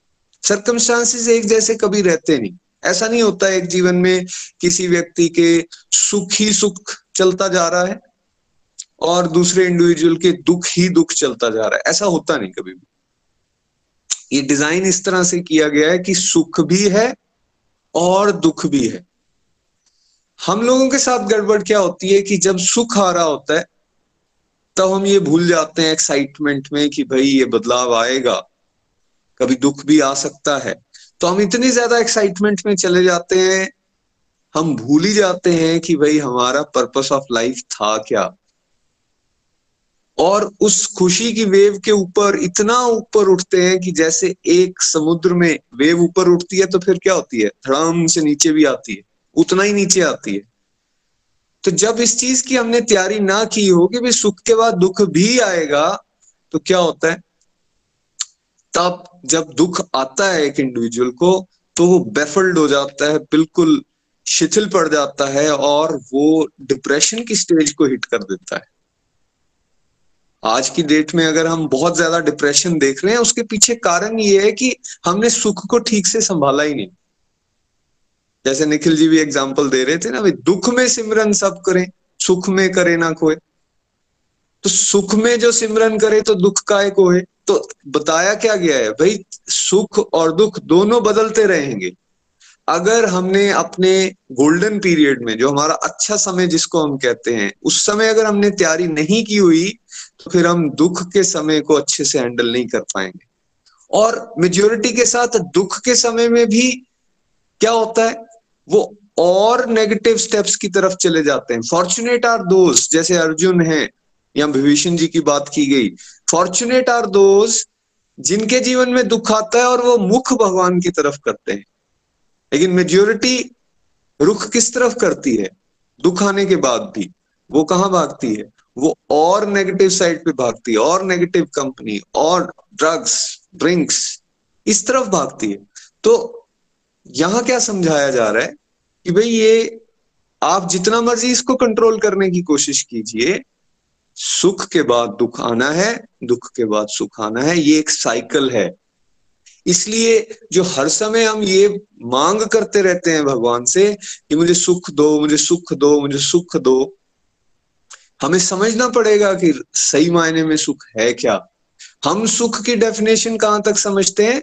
सर्कमस्टांसिस एक जैसे कभी रहते नहीं। ऐसा नहीं होता एक जीवन में किसी व्यक्ति के सुख ही सुख चलता जा रहा है और दूसरे इंडिविजुअल के दुख ही दुख चलता जा रहा है। ऐसा होता नहीं कभी भी। ये डिज़ाइन इस तरह से किया गया है कि सुख भी है और दुख भी है। हम लोगों के साथ गड़बड़ क्या होती है कि जब सुख आ रहा होता है, तब हम ये भूल जाते हैं एक्साइटमेंट में कि भाई ये बदलाव आएगा, कभी दुख भी आ सकता है। तो हम इतनी ज़्यादा एक्साइटमेंट में चले जाते हैं, हम भूल ही जाते हैं कि भाई हमारा पर्पस ऑफ़ लाइफ था क्या। और उस खुशी की वेव के ऊपर, इतना ऊपर उठते हैं कि जैसे एक समुद्र में वेव ऊपर उठती है तो फिर क्या होती है? धड़ाम से नीचे भी आती है। उतना ही नीचे आती है। तो जब इस चीज़ की हमने तैयारी ना की हो कि भाई सुख के बाद दुख भी आएगा तो क्या होता है? तब जब दुख आता है एक इंडिविजुअल को तो वो बेफल्ड हो जाता है, बिल्कुल शिथिल पड़ जाता है और वो डिप्रेशन की स्टेज को हिट कर देता है। आज की डेट में अगर हम बहुत ज़्यादा डिप्रेशन देख रहे हैं, उसके पीछे कारण ये है कि हमने सुख को ठीक से संभाला ही नहीं। जैसे निखिल जी भी एग्ज़ाम्पल दे रहे थे ना, भाई, दुख में सिमरन सब करें, सुख में करे ना कोई तो सुख में जो सिमरन करे तो दुख काय को है तो बताया क्या गया है? भाई, सुख और दुख दोनों बदलते रहेंगे। अगर हमने अपने गोल्डन पीरियड में, जो हमारा अच्छा समय जिसको हम कहते हैं, उस समय अगर हमने तैयारी नहीं की हुई तो फिर हम दुख के समय को अच्छे से हैंडल नहीं कर पाएँगे। और मेजोरिटी के साथ दुख के समय में भी क्या होता है? वो और नेगेटिव स्टेप्स की तरफ़ चले जाते हैं। फॉर्चुनेट आर दोस्त जैसे अर्जुन है, या विभीषण जी की बात की गई। फॉर्चुनेट आर दोस्त जिनके जीवन में दुख आता है और वो मुख भगवान की तरफ़ करते हैं। लेकिन मेजोरिटी रुख किस तरफ़ करती है? दुख आने के बाद भी। वो कहाँ भागती है? वो और नेगेटिव साइड पे भागती है। और नेगेटिव कंपनी और ड्रग्स ड्रिंक्स इस तरफ़ भागती है। तो यहाँ क्या समझाया जा रहा है कि भाई ये आप जितना मर्ज़ी इसको कंट्रोल करने की कोशिश कीजिए, सुख के बाद दुख आना है, दुख के बाद सुख आना है, ये एक साइकिल है। इसलिए जो हर समय हम ये मांग करते रहते हैं भगवान से कि मुझे सुख दो, मुझे सुख दो, मुझे सुख दो, हमें समझना पड़ेगा कि सही मायने में सुख है क्या। हम सुख की डेफिनेशन कहाँ तक समझते हैं?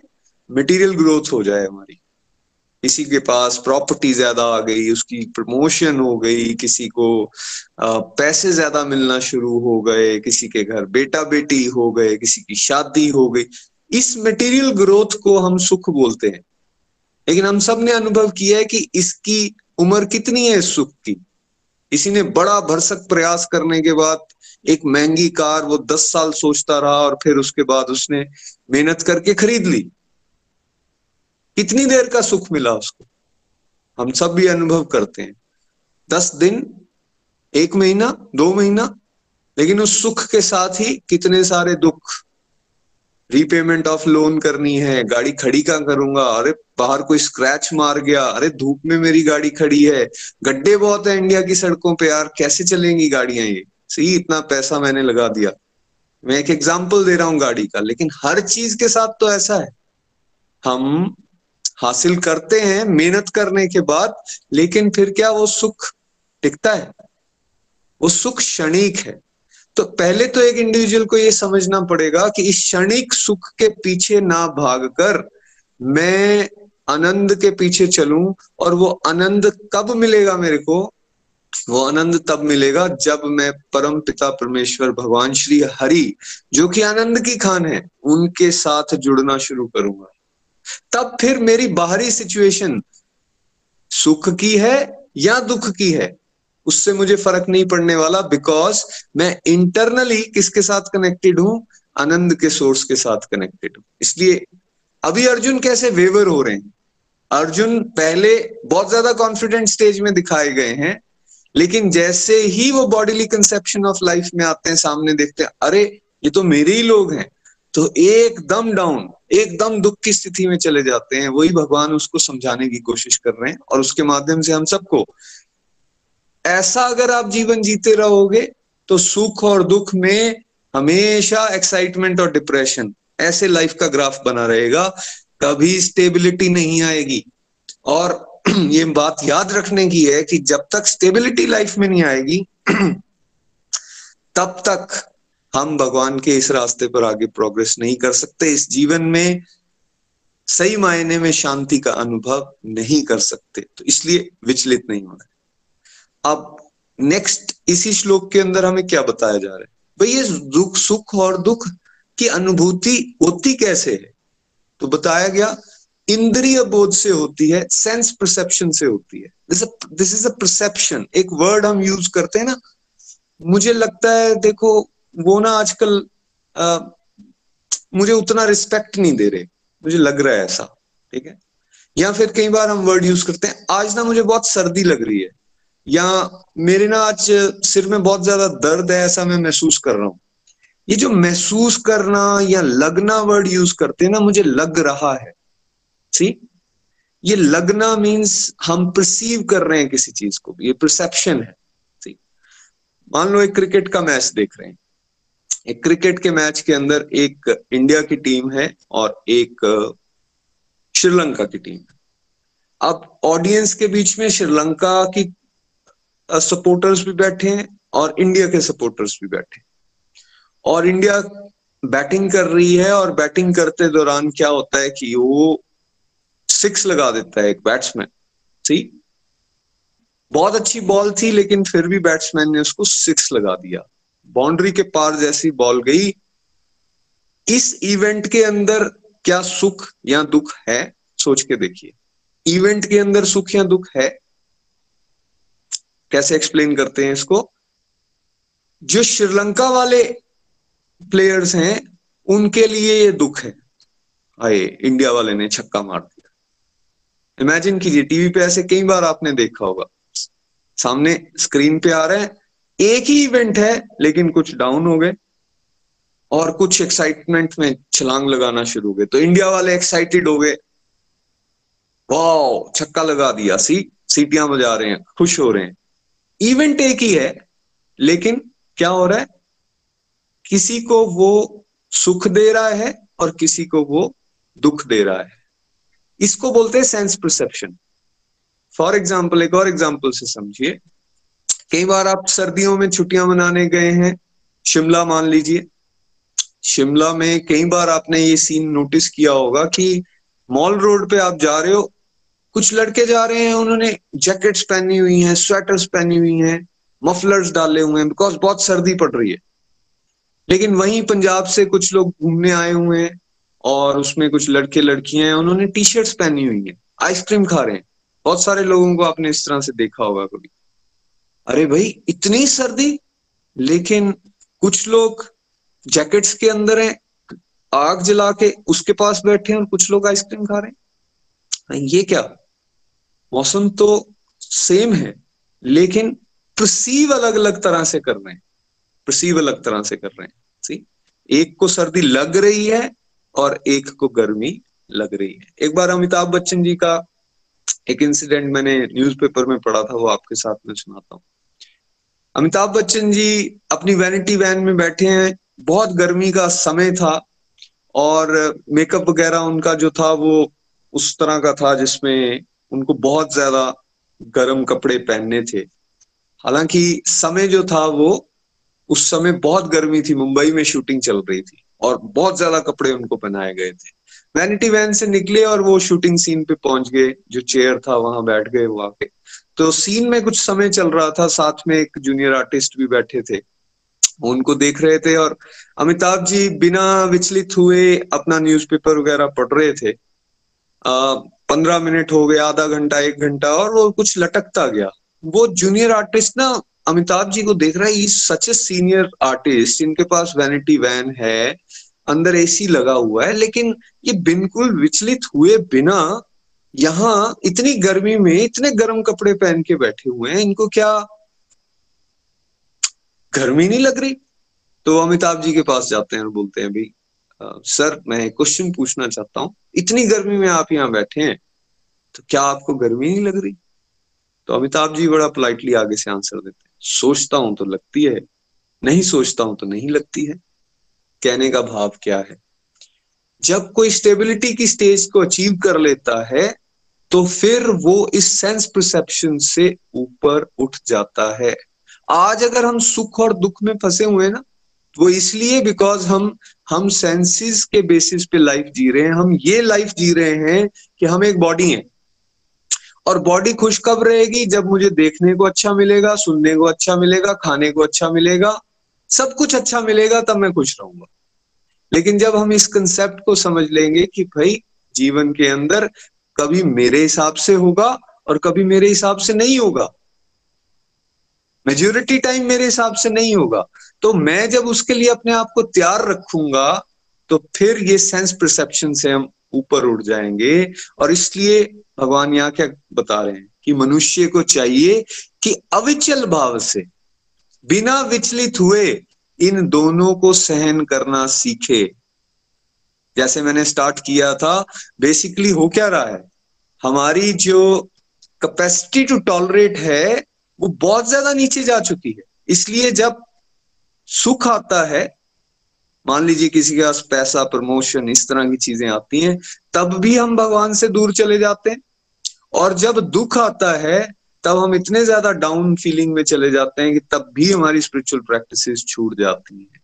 मटेरियल ग्रोथ हो जाए हमारी। किसी के पास प्रॉपर्टी ज़्यादा आ गई, उसकी प्रमोशन हो गई, किसी को पैसे ज़्यादा मिलना शुरू हो गए, किसी के घर बेटा बेटी हो गए, किसी की शादी हो गई। इस मटेरियल ग्रोथ को हम सुख बोलते हैं। लेकिन हम सबने अनुभव किया है कि इसकी उम्र कितनी है इस सुख की? किसी ने बड़ा भरसक प्रयास करने के बाद एक महँगी कार वो दस साल सोचता रहा और फिर उसके बाद उसने मेहनत करके खरीद ली। कितनी देर का सुख मिला उसको? हम सब भी अनुभव करते हैं। दस दिन, एक महीना, दो महीना, लेकिन उस सुख के साथ ही कितने सारे दुख। रीपेमेंट ऑफ़ लोन करनी है, गाड़ी खड़ी का करूँगा? अरे, बाहर कोई स्क्रैच मार गया, अरे, धूप में मेरी गाड़ी खड़ी है। गड्ढे बहुत है इंडिया की सड़कों पे यार, कैसे चलेंगी गाड़ियाँ ये? सही, इतना पैसा मैंने लगा दिया। मैं एक एग्ज़ाम्पल दे रहा हूँ गाड़ी का, लेकिन हर चीज़ के साथ तो ऐसा है। हम हासिल करते हैं मेहनत करने के बाद, लेकिन फिर क्या वो सुख टिकता है? वो सुख क्षणिक है। तो पहले तो एक इंडिविजुअल को ये समझना पड़ेगा कि इस क्षणिक सुख के पीछे ना भागकर मैं आनंद के पीछे चलूँ और वो आनंद कब मिलेगा मेरे को? वो आनंद तब मिलेगा जब मैं परम पिता परमेश्वर भगवान श्री हरि, जो कि आनंद की खान है, उनके साथ जुड़ना शुरू करूँगा। तब फिर मेरी बाहरी सिचुएशन सुख की है या दुख की है? उससे मुझे फ़र्क नहीं पड़ने वाला बिकॉज़ मैं इंटरनली किसके साथ कनेक्टेड हूँ? आनंद के सोर्स के साथ कनेक्टेड हूँ। इसलिए अभी अर्जुन कैसे वेवर हो रहे हैं? अर्जुन पहले बहुत ज़्यादा कॉन्फिडेंट स्टेज में दिखाए गए हैं, लेकिन जैसे ही वो बॉडीली कंसेप्शन ऑफ़ लाइफ में आते हैं, सामने देखते हैं, अरे, ये तो मेरे ही लोग हैं। तो एकदम डाउन एकदम दुख की स्थिति में चले जाते हैं। वही भगवान उसको समझाने की कोशिश कर रहे हैं और उसके माध्यम से हम सबको, ऐसा अगर आप जीवन जीते रहोगे तो सुख और दुख में हमेशा एक्साइटमेंट और डिप्रेशन ऐसे लाइफ का ग्राफ बना रहेगा, कभी स्टेबिलिटी नहीं आएगी। और (clears throat) ये बात याद रखने की है कि जब तक स्टेबिलिटी लाइफ में नहीं आएगी, (clears throat) तब तक हम भगवान के इस रास्ते पर आगे प्रोग्रेस नहीं कर सकते, इस जीवन में सही मायने में शांति का अनुभव नहीं कर सकते। तो इसलिए विचलित नहीं होना अब नेक्स्ट इसी श्लोक के अंदर हमें क्या बताया जा रहा है? भाई ये दुख, सुख और दुख की अनुभूति होती कैसे है? तो बताया गया, इंद्रिय बोध से होती है सेंस परसेप्शन से होती है। दिस इज़ अ परसेप्शन एक वर्ड हम यूज़ करते हैं ना, मुझे लगता है देखो वो ना आजकल आ, मुझे उतना रिस्पेक्ट नहीं दे रहे। मुझे लग रहा है ऐसा ठीक है? या फिर कई बार हम वर्ड यूज़ करते हैं। आज ना मुझे बहुत सर्दी लग रही है। या मेरे ना आज सिर में बहुत ज़्यादा दर्द है ऐसा मैं महसूस कर रहा हूँ। ये जो महसूस करना या लगना वर्ड यूज़ करते हैं ना मुझे लग रहा है। सी ये लगना मीन्स हम परसीव कर रहे हैं किसी चीज़ को। ये परसेप्शन है। सी मान लो एक क्रिकेट का मैच देख रहे हैं। क्रिकेट के मैच के अंदर एक इंडिया की टीम है और एक श्रीलंका की टीम है। अब ऑडियंस के बीच में श्रीलंका की सपोर्टर्स भी बैठे हैं और इंडिया के सपोर्टर्स भी बैठे और इंडिया बैटिंग कर रही है और बैटिंग करते दौरान क्या होता है कि वो सिक्स लगा देता है एक बैट्समैन सी बहुत अच्छी बॉल थी, लेकिन फिर भी बैट्समैन ने उसको सिक्स लगा दिया। बाउंड्री के पार जैसी बॉल गई, इस इवेंट के अंदर क्या सुख या दुख है? सोच के देखिए। इवेंट के अंदर सुख या दुख है? कैसे एक्सप्लेन करते हैं इसको? जो श्रीलंका वाले प्लेयर्स हैं, उनके लिए ये दुख है। आए, इंडिया वाले ने छक्का मार दिया। इमेजिन कीजिए, टीवी पे ऐसे कई बार आपने देखा होगा। सामने स्क्रीन पे आ रहे हैं एक ही इवेंट है, लेकिन कुछ डाउन हो गए और कुछ एक्साइटमेंट में छलांग लगाना शुरू हो गए। तो इंडिया वाले एक्साइटेड हो गए। वाह छक्का लगा दिया। सी, सीटियाँ बजा रहे हैं, खुश हो रहे हैं। इवेंट एक ही है, लेकिन क्या हो रहा है? किसी को वो सुख दे रहा है और किसी को वो दुख दे रहा है। इसको बोलते हैं सेंस परसेप्शन फॉर एग्ज़ाम्पल एक और एग्ज़ाम्पल से समझिए। कई बार आप सर्दियों में छुट्टियाँ मनाने गए हैं। शिमला मान लीजिए। शिमला में कई बार आपने ये सीन नोटिस किया होगा कि मॉल रोड पे आप जा रहे हो, कुछ लड़के जा रहे हैं, उन्होंने जैकेट्स पहनी हुई हैं स्वेटर्स पहनी हुई हैं मफलर्स डाले हुए हैं बिकॉज़ बहुत सर्दी पड़ रही है। लेकिन वहीं पंजाब से कुछ लोग घूमने आए हुए हैं और उसमें कुछ लड़के लड़कियाँ हैं, उन्होंने टी शर्ट्स पहनी हुई हैं आइसक्रीम खा रहे हैं। बहुत सारे लोगों को आपने इस तरह से देखा होगा कभी। अरे भाई, इतनी सर्दी, लेकिन कुछ लोग जैकेट्स के अंदर हैं, आग जला के उसके पास बैठे हैं और कुछ लोग आइसक्रीम खा रहे हैं। ये क्या? मौसम तो सेम है, लेकिन प्रसीव अलग अलग तरह से कर रहे हैं। प्रसीव अलग तरह से कर रहे हैं। सी एक को सर्दी लग रही है और एक को गर्मी लग रही है। एक बार अमिताभ बच्चन जी का एक इंसिडेंट मैंने न्यूज़पेपर में पढ़ा था, वो आपके साथ में सुनाता हूँ। अमिताभ बच्चन जी अपनी वैनिटी वैन में बैठे हैं। बहुत गर्मी का समय था और मेकअप वगैरह उनका जो था वो उस तरह का था जिसमें उनको बहुत ज़्यादा गर्म कपड़े पहनने थे। हालाँकि समय जो था वो उस समय बहुत गर्मी थी। मुंबई में शूटिंग चल रही थी और बहुत ज़्यादा कपड़े उनको पहनाए गए थे। वैनिटी वैन से निकले और वो शूटिंग सीन पे पहुँच गए। जो चेयर था वहाँ बैठ गए, वो आके तो सीन में कुछ समय चल रहा था, साथ में एक जूनियर आर्टिस्ट भी बैठे थे। उनको देख रहे थे और अमिताभ जी बिना विचलित हुए अपना न्यूज़पेपर वगैरह पढ़ रहे थे। पंद्रह मिनट हो गए आधा घंटा, एक घंटा और वो कुछ लटकता गया। वो जूनियर आर्टिस्ट ना अमिताभ जी को देख रहा है सच ए सीनियर आर्टिस्ट इनके पास वैनिटी वैन है, अंदर एसी लगा हुआ है, लेकिन ये बिल्कुल विचलित हुए बिना यहाँ इतनी गर्मी में इतने गर्म कपड़े पहन के बैठे हुए हैं, इनको क्या गर्मी नहीं लग रही? तो अमिताभ जी के पास जाते हैं और बोलते हैं भाई सर, मैं क्वेश्चन पूछना चाहता हूँ। इतनी गर्मी में आप यहाँ बैठे हैं तो क्या आपको गर्मी नहीं लग रही? तो अमिताभ जी बड़ा पोलाइटली आगे से आंसर देते हैं, सोचता हूँ तो लगती है, नहीं सोचता हूँ तो नहीं लगती है। कहने का भाव क्या है? जब कोई स्टेबिलिटी की स्टेज को अचीव कर लेता है तो फिर वो इस सेंस परसेप्शन से ऊपर उठ जाता है। आज अगर हम सुख और दुख में फंसे हुए ना, वो इसलिए बिकॉज़ हम हम सेंसेस के बेसिस पे लाइफ जी रहे हैं। हम ये लाइफ जी रहे हैं कि हम एक बॉडी हैं। और बॉडी खुश कब रहेगी? जब मुझे देखने को अच्छा मिलेगा, सुनने को अच्छा मिलेगा, खाने को अच्छा मिलेगा, सब कुछ अच्छा मिलेगा, तब मैं खुश रहूँगा। लेकिन जब हम इस कंसेप्ट को समझ लेंगे कि भाई, जीवन के अंदर कभी मेरे हिसाब से होगा और कभी मेरे हिसाब से नहीं होगा। मेजोरिटी टाइम मेरे हिसाब से नहीं होगा। तो मैं जब उसके लिए अपने आप को तैयार रखूँगा तो फिर ये सेंस परसेप्शन से हम ऊपर उठ जाएँगे और इसलिए भगवान यहाँ क्या बता रहे हैं कि मनुष्य को चाहिए कि अविचल भाव से, बिना विचलित हुए इन दोनों को सहन करना सीखे। जैसे मैंने स्टार्ट किया था बेसिकली हो क्या रहा है? हमारी जो कैपेसिटी टू टॉलरेट है, वो बहुत ज़्यादा नीचे जा चुकी है। इसलिए जब सुख आता है, मान लीजिए किसी के पास पैसा प्रमोशन इस तरह की चीज़ें आती हैं, तब भी हम भगवान से दूर चले जाते हैं। और जब दुख आता है, तब हम इतने ज़्यादा डाउन फीलिंग में चले जाते हैं कि तब भी हमारी स्पिरिचुअल प्रैक्टिसेस छूट जाती हैं।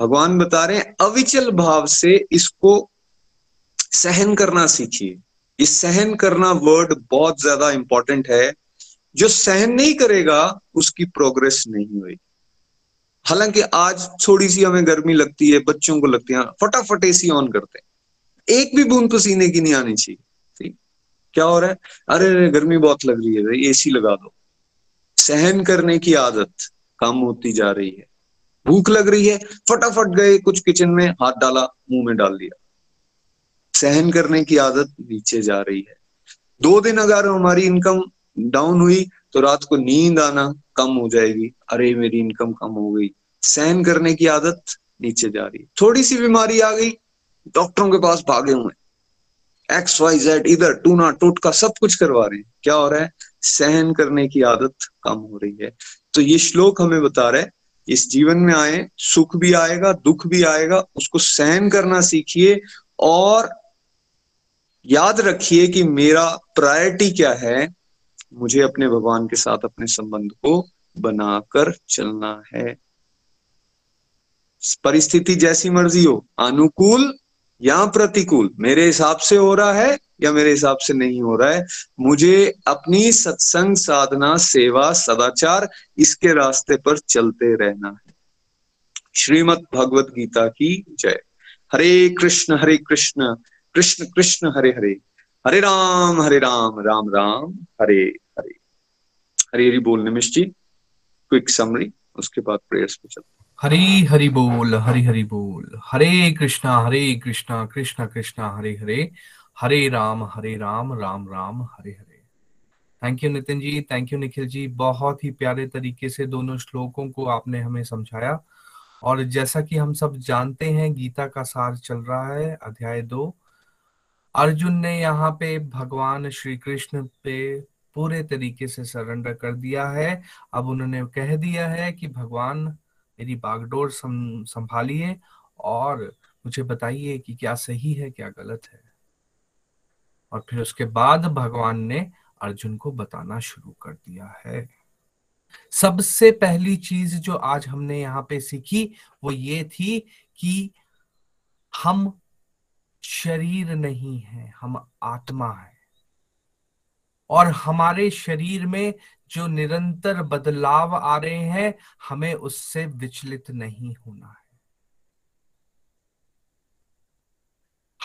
भगवान बता रहे हैं, अविचल भाव से इसको सहन करना सीखिए। ये सहन करना वर्ड बहुत ज़्यादा इंपॉर्टेंट है। जो सहन नहीं करेगा, उसकी प्रोग्रेस नहीं हुई हालाँकि आज थोड़ी सी हमें गर्मी लगती है, बच्चों को लगती है, फटाफट एसी ऑन करते हैं। एक भी बूंद पसीने की नहीं आनी चाहिए। ठीक क्या हो रहा है? अरे अरे, गर्मी बहुत लग रही है एसी लगा दो। सहन करने की आदत कम होती जा रही है। भूख लग रही है, फटाफट गए, कुछ किचन में हाथ डाला, मुँह में डाल दिया। सहन करने की आदत नीचे जा रही है। दो दिन अगर हमारी इनकम डाउन हुई तो रात को नींद आना कम हो जाएगी। अरे, मेरी इनकम कम हो गई। सहन करने की आदत नीचे जा रही है। थोड़ी सी बीमारी आ गई, डॉक्टरों के पास भागे हुए एक्स वाई जेड इधर, टूना, टोटका, सब कुछ करवा रहे हैं। क्या हो रहा है? सहन करने की आदत कम हो रही है। तो ये श्लोक हमें बता रहा है, इस जीवन में आए, सुख भी आएगा, दुख भी आएगा, उसको सहन करना सीखिए और याद रखिए कि मेरा प्रायोरिटी क्या है? मुझे अपने भगवान के साथ अपने संबंध को बनाकर चलना है। परिस्थिति जैसी मर्ज़ी हो, अनुकूल या प्रतिकूल, मेरे हिसाब से हो रहा है या मेरे हिसाब से नहीं हो रहा है, मुझे अपनी सत्संग, साधना, सेवा, सदाचार इसके रास्ते पर चलते रहना है। श्रीमद भगवत गीता की जय। हरे कृष्ण हरे कृष्ण। कृष्ण कृष्ण हरे हरे। हरे राम हरे राम राम राम, हरे हरे। हरे हरि बोल निमिश जी। क्विक समरी उसके बाद प्रेयर्स पे चलते हरी हरि बोल, हरि हरि बोल। Hare Krishna Hare Krishna Krishna Krishna, Hare Hare. Hare Ram Hare Ram Ram Ram, Hare Hare. Thank you Nitin ji. Thank you Nikhil ji. बहुत ही प्यारे तरीके से दोनों श्लोकों को आपने हमें समझाया। और जैसा कि हम सब जानते हैं, गीता का सार चल रहा है, अध्याय दो। अर्जुन ने यहाँ पे भगवान श्री कृष्ण पे पूरे तरीके से सरेंडर कर दिया है। अब उन्होंने कह दिया है कि, भगवान, मेरी बागडोर संभालिए और मुझे बताइए कि क्या सही है, क्या गलत है? और फिर उसके बाद भगवान ने अर्जुन को बताना शुरू कर दिया है। सबसे पहली चीज़ जो आज हमने यहाँ पे सीखी, वो ये थी कि हम शरीर नहीं है, हम आत्मा है। और हमारे शरीर में जो निरंतर बदलाव आ रहे हैं, हमें उससे विचलित नहीं होना है।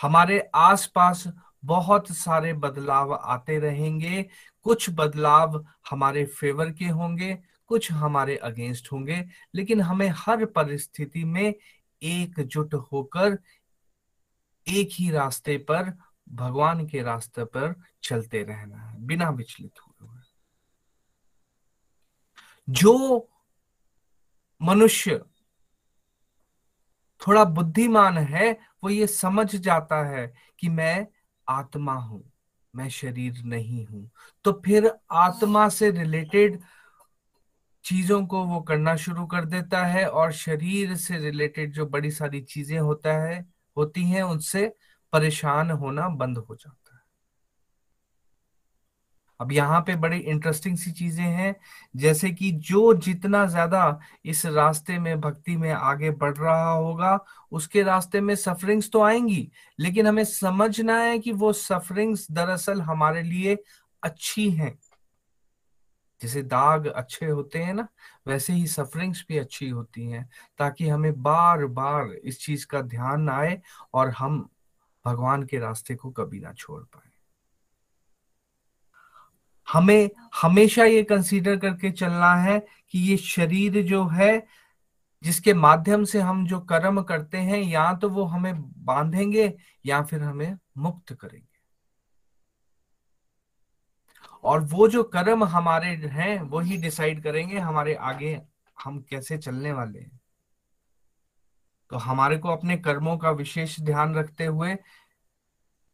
हमारे आसपास बहुत सारे बदलाव आते रहेंगे। कुछ बदलाव हमारे फेवर के होंगे, कुछ हमारे अगेंस्ट होंगे, लेकिन हमें हर परिस्थिति में एकजुट होकर एक ही रास्ते पर, भगवान के रास्ते पर चलते रहना है, बिना विचलित हुए जो मनुष्य थोड़ा बुद्धिमान है, वो ये समझ जाता है कि मैं आत्मा हूँ, मैं शरीर नहीं हूँ। तो फिर आत्मा से रिलेटेड चीज़ों को वो करना शुरू कर देता है और शरीर से रिलेटेड जो बड़ी सारी चीज़ें होता है होती हैं, उनसे परेशान होना बंद हो जाता है। अब यहाँ पे बड़ी इंटरेस्टिंग सी चीज़ें हैं, जैसे कि जो जितना ज़्यादा इस रास्ते में भक्ति में आगे बढ़ रहा होगा, उसके रास्ते में सफरिंग्स तो आएँगी, लेकिन हमें समझना है कि वो सफरिंग्स दरअसल हमारे लिए अच्छी हैं। जैसे दाग अच्छे होते हैं ना, वैसे ही सफरिंग्स भी अच्छी होती हैं, ताकि हमें बार बार इस चीज़ का ध्यान आए और हम भगवान के रास्ते को कभी ना छोड़ पाए। हमें हमेशा ये कंसीडर करके चलना है कि ये शरीर जो है, जिसके माध्यम से हम जो कर्म करते हैं, या तो वो हमें बांधेंगे या फिर हमें मुक्त करेंगे। और वो जो कर्म हमारे हैं वो ही डिसाइड करेंगे हमारे आगे हम कैसे चलने वाले हैं। तो हमारे को अपने कर्मों का विशेष ध्यान रखते हुए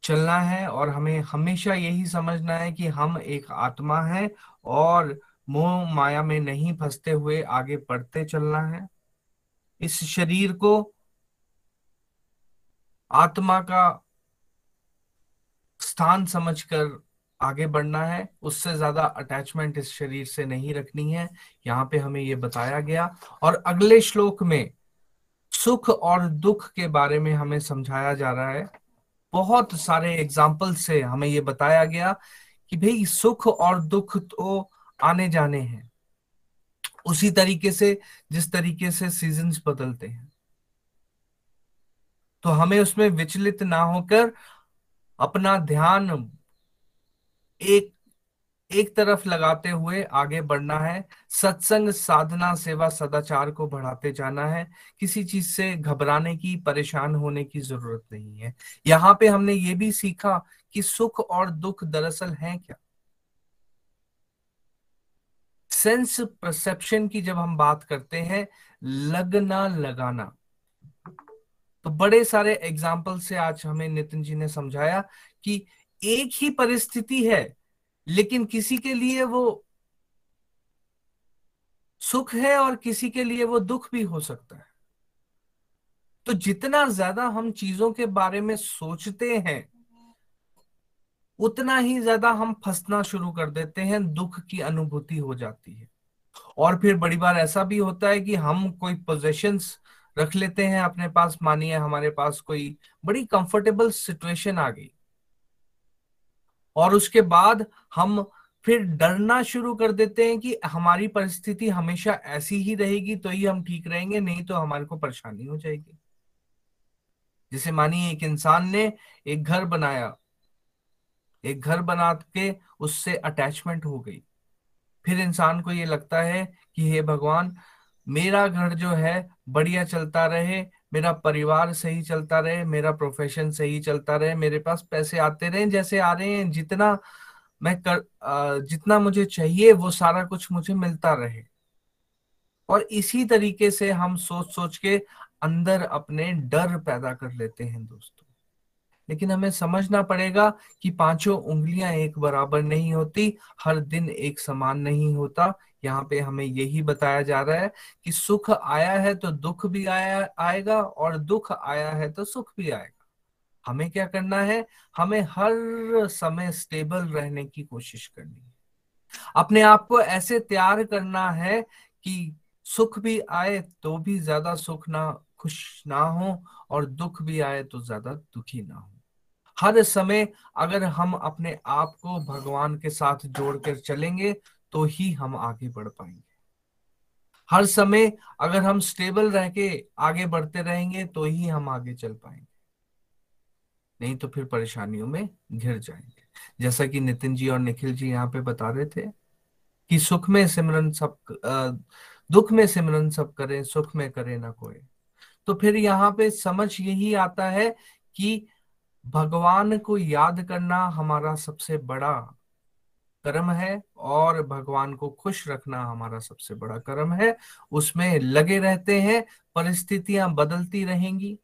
चलना है और हमें हमेशा यही समझना है कि हम एक आत्मा है और मोह माया में नहीं फंसते हुए आगे बढ़ते चलना है। इस शरीर को आत्मा का स्थान समझकर आगे बढ़ना है, उससे ज़्यादा अटैचमेंट इस शरीर से नहीं रखनी है, यहाँ पे हमें ये बताया गया। और अगले श्लोक में सुख और दुख के बारे में हमें समझाया जा रहा है। बहुत सारे एग्ज़ाम्पल से हमें ये बताया गया कि भाई सुख और दुख तो आने जाने हैं। उसी तरीके से, जिस तरीके से सीजन्स बदलते हैं। तो हमें उसमें विचलित ना होकर अपना ध्यान एक एक तरफ़ लगाते हुए आगे बढ़ना है। सत्संग, साधना, सेवा, सदाचार को बढ़ाते जाना है। किसी चीज़ से घबराने की, परेशान होने की ज़रूरत नहीं है। यहाँ पे हमने ये भी सीखा कि सुख और दुख दरअसल है क्या? सेंस परसेप्शन की जब हम बात करते हैं, लगना, लगाना। तो बड़े सारे एग्ज़ाम्पल से आज हमें नितिन जी ने समझाया कि एक ही परिस्थिति है, लेकिन किसी के लिए वो सुख है और किसी के लिए वो दुख भी हो सकता है। तो जितना ज़्यादा हम चीज़ों के बारे में सोचते हैं, उतना ही ज़्यादा हम फंसना शुरू कर देते हैं, दुख की अनुभूति हो जाती है। और फिर बड़ी बार ऐसा भी होता है कि हम कोई पोजेशंस रख लेते हैं अपने पास, मानिए हमारे पास कोई बड़ी कंफर्टेबल सिचुएशन आ गई। और उसके बाद हम फिर डरना शुरू कर देते हैं कि हमारी परिस्थिति हमेशा ऐसी ही रहेगी तो ही हम ठीक रहेंगे, नहीं तो हमारे को परेशानी हो जाएगी। जैसे मानिए, एक इंसान ने एक घर बनाया। एक घर बना के उससे अटैचमेंट हो गई। फिर इंसान को ये लगता है कि, हे भगवान, मेरा घर जो है, बढ़िया चलता रहे मेरा परिवार सही चलता रहे, मेरा प्रोफेशन सही चलता रहे, मेरे पास पैसे आते रहे, जैसे आ रहे हैं, जितना मैं कर जितना मुझे चाहिए, वो सारा कुछ मुझे मिलता रहे। और इसी तरीके से हम सोच सोच के अंदर अपने डर पैदा कर लेते हैं, दोस्तों। लेकिन हमें समझना पड़ेगा कि पाँचों उंगलियाँ एक बराबर नहीं होती, हर दिन एक समान नहीं होता। यहाँ पे हमें यही बताया जा रहा है कि सुख आया है तो दुख भी आया, आएगा और दुख आया है तो सुख भी आएगा। हमें क्या करना है? हमें हर समय स्टेबल रहने की कोशिश करनी है। अपने आप को ऐसे तैयार करना है कि सुख भी आए तो भी ज़्यादा सुख ना, खुश ना हो और दुख भी आए तो ज़्यादा दुखी ना हो। हर समय अगर हम अपने आप को भगवान के साथ जोड़कर चलेंगे तो ही हम आगे बढ़ पाएँगे। हर समय अगर हम स्टेबल रह के आगे बढ़ते रहेंगे तो ही हम आगे चल पाएँगे। नहीं तो फिर परेशानियों में घिर जाएँगे। जैसा कि नितिन जी और निखिल जी यहाँ पे बता रहे थे कि सुख में सिमरन सब दुख में सिमरन सब करें, सुख में करे ना कोई। तो फिर यहाँ पे समझ यही आता है कि भगवान को याद करना हमारा सबसे बड़ा कर्म है और भगवान को खुश रखना हमारा सबसे बड़ा कर्म है। उसमें लगे रहते हैं, परिस्थितियाँ बदलती रहेंगी।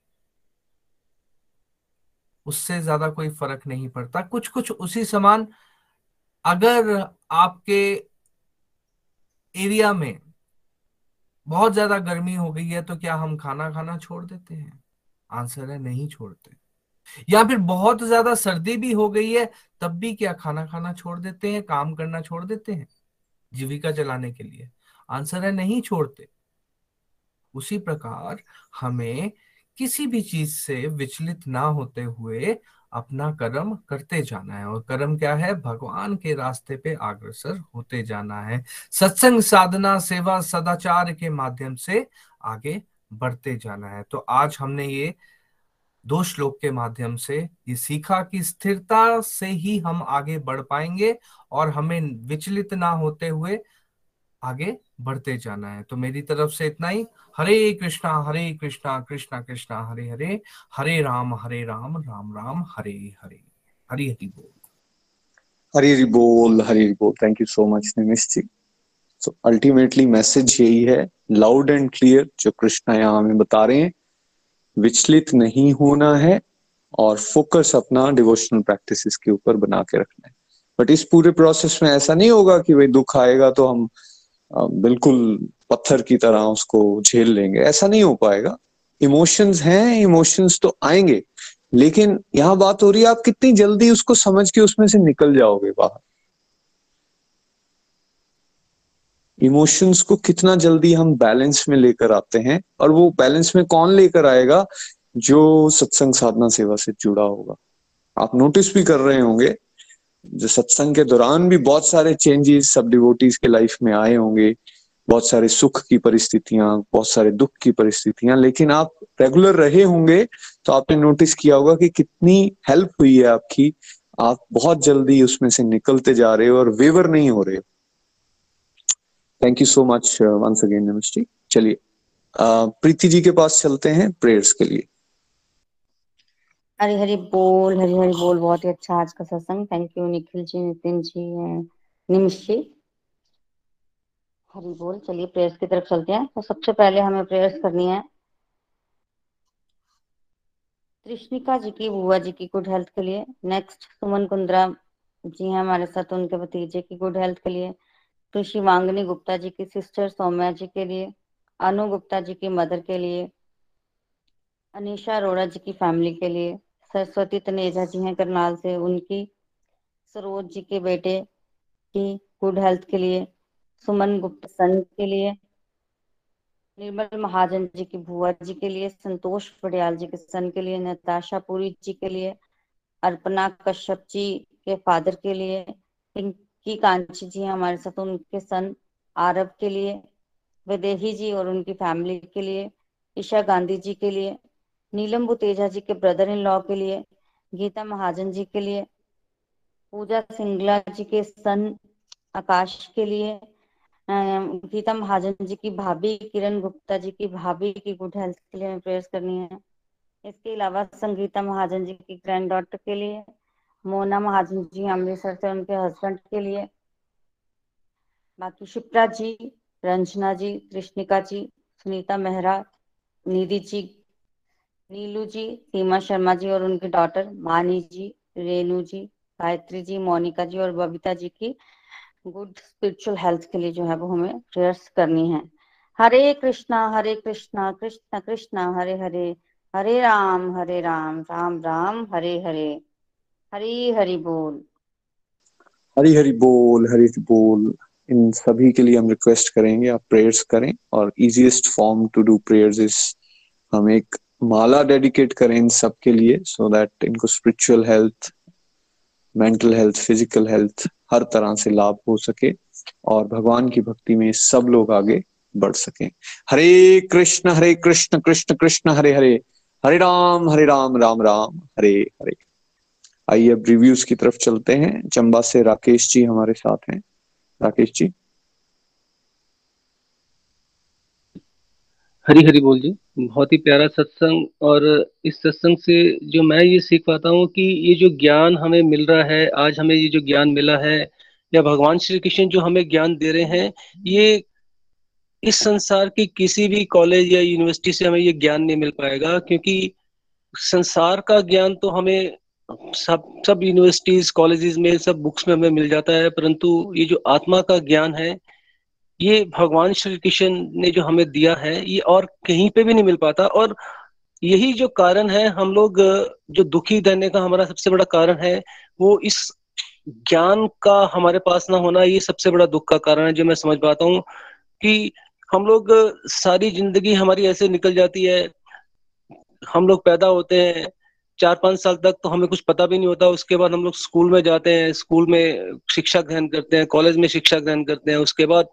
उससे ज़्यादा कोई फ़र्क नहीं पड़ता। कुछ कुछ उसी समान, अगर आपके एरिया में बहुत ज़्यादा गर्मी हो गई है तो क्या हम खाना खाना छोड़ देते हैं? आंसर है, नहीं छोड़ते। या फिर बहुत ज़्यादा सर्दी भी हो गई है, तब भी क्या खाना खाना छोड़ देते हैं, काम करना छोड़ देते हैं? जीविका चलाने के लिए। आंसर है नहीं छोड़ते। उसी प्रकार हमें किसी भी चीज़ से विचलित ना होते हुए अपना कर्म करते जाना है। और कर्म क्या है? भगवान के रास्ते पे अग्रसर होते जाना है। सत्संग साधना, सेवा, सदाचार के माध्यम से आगे बढ़ते जाना है। तो आज हमने ये दो श्लोक के माध्यम से ये सीखा कि स्थिरता से ही हम आगे बढ़ पाएँगे और हमें विचलित ना होते हुए आगे बढ़ते जाना है। तो मेरी तरफ़ से इतना ही। हरे कृष्णा हरे कृष्णा कृष्णा कृष्णा, हरे हरे। हरे राम हरे राम राम राम, हरे हरे। हरि हरि बोल। हरी, हरि बोल, हरी, हरि बोल। Thank you so much Nimish ji. So ultimately message यही है लाउड एंड क्लियर जो कृष्णा यहाँ हमें बता रहे हैं विचलित नहीं होना है और फोकस अपना डिवोशनल प्रैक्टिसेस के ऊपर बना के रखना है। बट इस पूरे प्रोसेस में ऐसा नहीं होगा कि भाई दुख आएगा तो हम बिल्कुल पत्थर की तरह उसको झेल लेंगे। ऐसा नहीं हो पाएगा। इमोशंस हैं इमोशंस तो आएँगे। लेकिन यहाँ बात हो रही है, आप कितनी जल्दी उसको समझ के उसमें से निकल जाओगे बाहर। इमोशंस को कितना जल्दी हम बैलेंस में लेकर आते हैं और वो बैलेंस में कौन लेकर आएगा? जो सत्संग साधना सेवा से जुड़ा होगा। आप नोटिस भी कर रहे होंगे, जो सत्संग के दौरान भी बहुत सारे चेंजेस सब डिवोटीज के लाइफ में आए होंगे। बहुत सारे सुख की परिस्थितियाँ, बहुत सारे दुख की परिस्थितियाँ, लेकिन आप रेगुलर रहे होंगे तो आपने नोटिस किया होगा कि कितनी हेल्प हुई है आपकी। आप बहुत जल्दी उसमें से निकलते जा रहे हो और वेवर नहीं हो रहे हो। Thank you so much once again नमस्ते चलिए प्रीति जी के पास चलते हैं प्रेयर्स के लिए हरी हरी बोल, हरी हरी बोल। बहुत ही अच्छा आज का सत्संग। Thank you Nikhil ji Nitin ji Nimish ji. हरी बोल। चलिए प्रेयर्स की तरफ़ चलते हैं। तो सबसे पहले हमें प्रेयर्स करनी है। कृष्णिका जी की, बुआ जी की गुड हेल्थ के लिए। नेक्स्ट सुमन कुंद्रा जी हैं हमारे साथ, उनके भतीजे की गुड हेल्थ के लिए। कृषि वांगनी गुप्ता जी की सिस्टर सौम्या जी के लिए, अनु गुप्ता जी की मदर के लिए, अनिशा अरोड़ा जी की फैमिली के लिए, सरस्वती तनेजा जी हैं करनाल से, उनकी सरोज जी के बेटे की गुड हेल्थ के लिए, सुमन गुप्ता सन के लिए, निर्मल महाजन जी की भुआ जी के लिए, संतोष पटियाल जी के सन के लिए, नताशा पुरी जी के लिए, अर्पना कश्यप जी के फादर के लिए पिंकी कांची जी हमारे साथ उनके सन आरब के लिए, विदेही जी और उनकी फैमिली के लिए, ईशा गांधी जी के लिए, नीलम बुतेजा जी के ब्रदर इन लॉ के लिए, गीता महाजन जी के लिए, पूजा सिंगला जी के सन आकाश के लिए गीता महाजन जी की भाभी किरण गुप्ता जी की भाभी की गुड हेल्थ के लिए प्रेयर्स करनी है। इसके अलावा संगीता महाजन जी की ग्रैंड डॉटर के लिए मोना महाजन जी अमृतसर से उनके हस्बैंड के लिए। बाकी शिप्रा जी, रंजना जी, कृष्णिका जी, सुनीता मेहरा, निधि जी, नीलू जी, सीमा शर्मा जी और उनकी डॉटर मानी जी रेनू जी, गायत्री जी, मोनिका जी और बबीता जी की गुड स्पिरिचुअल हेल्थ के लिए जो है वो हमें प्रेयर्स करनी है। हरे कृष्णा हरे कृष्णा, कृष्ण कृष्णा, हरे हरे हरे राम हरे राम राम राम, हरे हरे। हरी हरि बोल। हरी हरि बोल, हरी बोल। इन सभी के लिए हम रिक्वेस्ट करेंगे, आप प्रेयर्स करें और easiest form to do prayers is हम एक माला डेडिकेट करें इन सब के लिए सो दैट इनको spiritual health mental health physical health हर तरह से लाभ हो सके और भगवान की भक्ति में सब लोग आगे बढ़ सके। हरे कृष्ण हरे कृष्ण कृष्ण कृष्ण, हरे हरे। हरे राम हरे राम राम राम। हरे हरे। आइए अब रिव्यूज़ की तरफ़ चलते हैं। चंबा से राकेश जी हमारे साथ हैं। राकेश जी। हरी हरी बोल जी। बहुत ही प्यारा सत्संग और इस सत्संग से जो मैं ये सीख पाता हूँ कि ये जो ज्ञान हमें मिल रहा है, आज हमें ये जो ज्ञान मिला है, या भगवान श्री कृष्ण जो हमें ज्ञान दे रहे हैं, ये इस संसार की किसी भी कॉलेज या यूनिवर्सिटी से हमें ये ज्ञान नहीं मिल पाएगा, क्योंकि संसार का ज्ञान तो हमें सब सब यूनिवर्सिटीज कॉलेजेस में, सब बुक्स में हमें मिल जाता है, परंतु ये जो आत्मा का ज्ञान है, ये भगवान श्री कृष्ण ने जो हमें दिया है, ये और कहीं पे भी नहीं मिल पाता और यही जो कारण है, हम लोग, जो दुखी रहने का हमारा सबसे बड़ा कारण है, वो इस ज्ञान का हमारे पास ना होना, ये सबसे बड़ा दुख का कारण है, जो मैं समझ पाता हूँ कि हम लोग सारी ज़िंदगी हमारी ऐसे निकल जाती है, हम लोग पैदा होते हैं चार पाँच साल तक तो हमें कुछ पता भी नहीं होता। उसके बाद हम लोग स्कूल में जाते हैं, स्कूल में शिक्षा ग्रहण करते हैं, कॉलेज में शिक्षा ग्रहण करते हैं। उसके बाद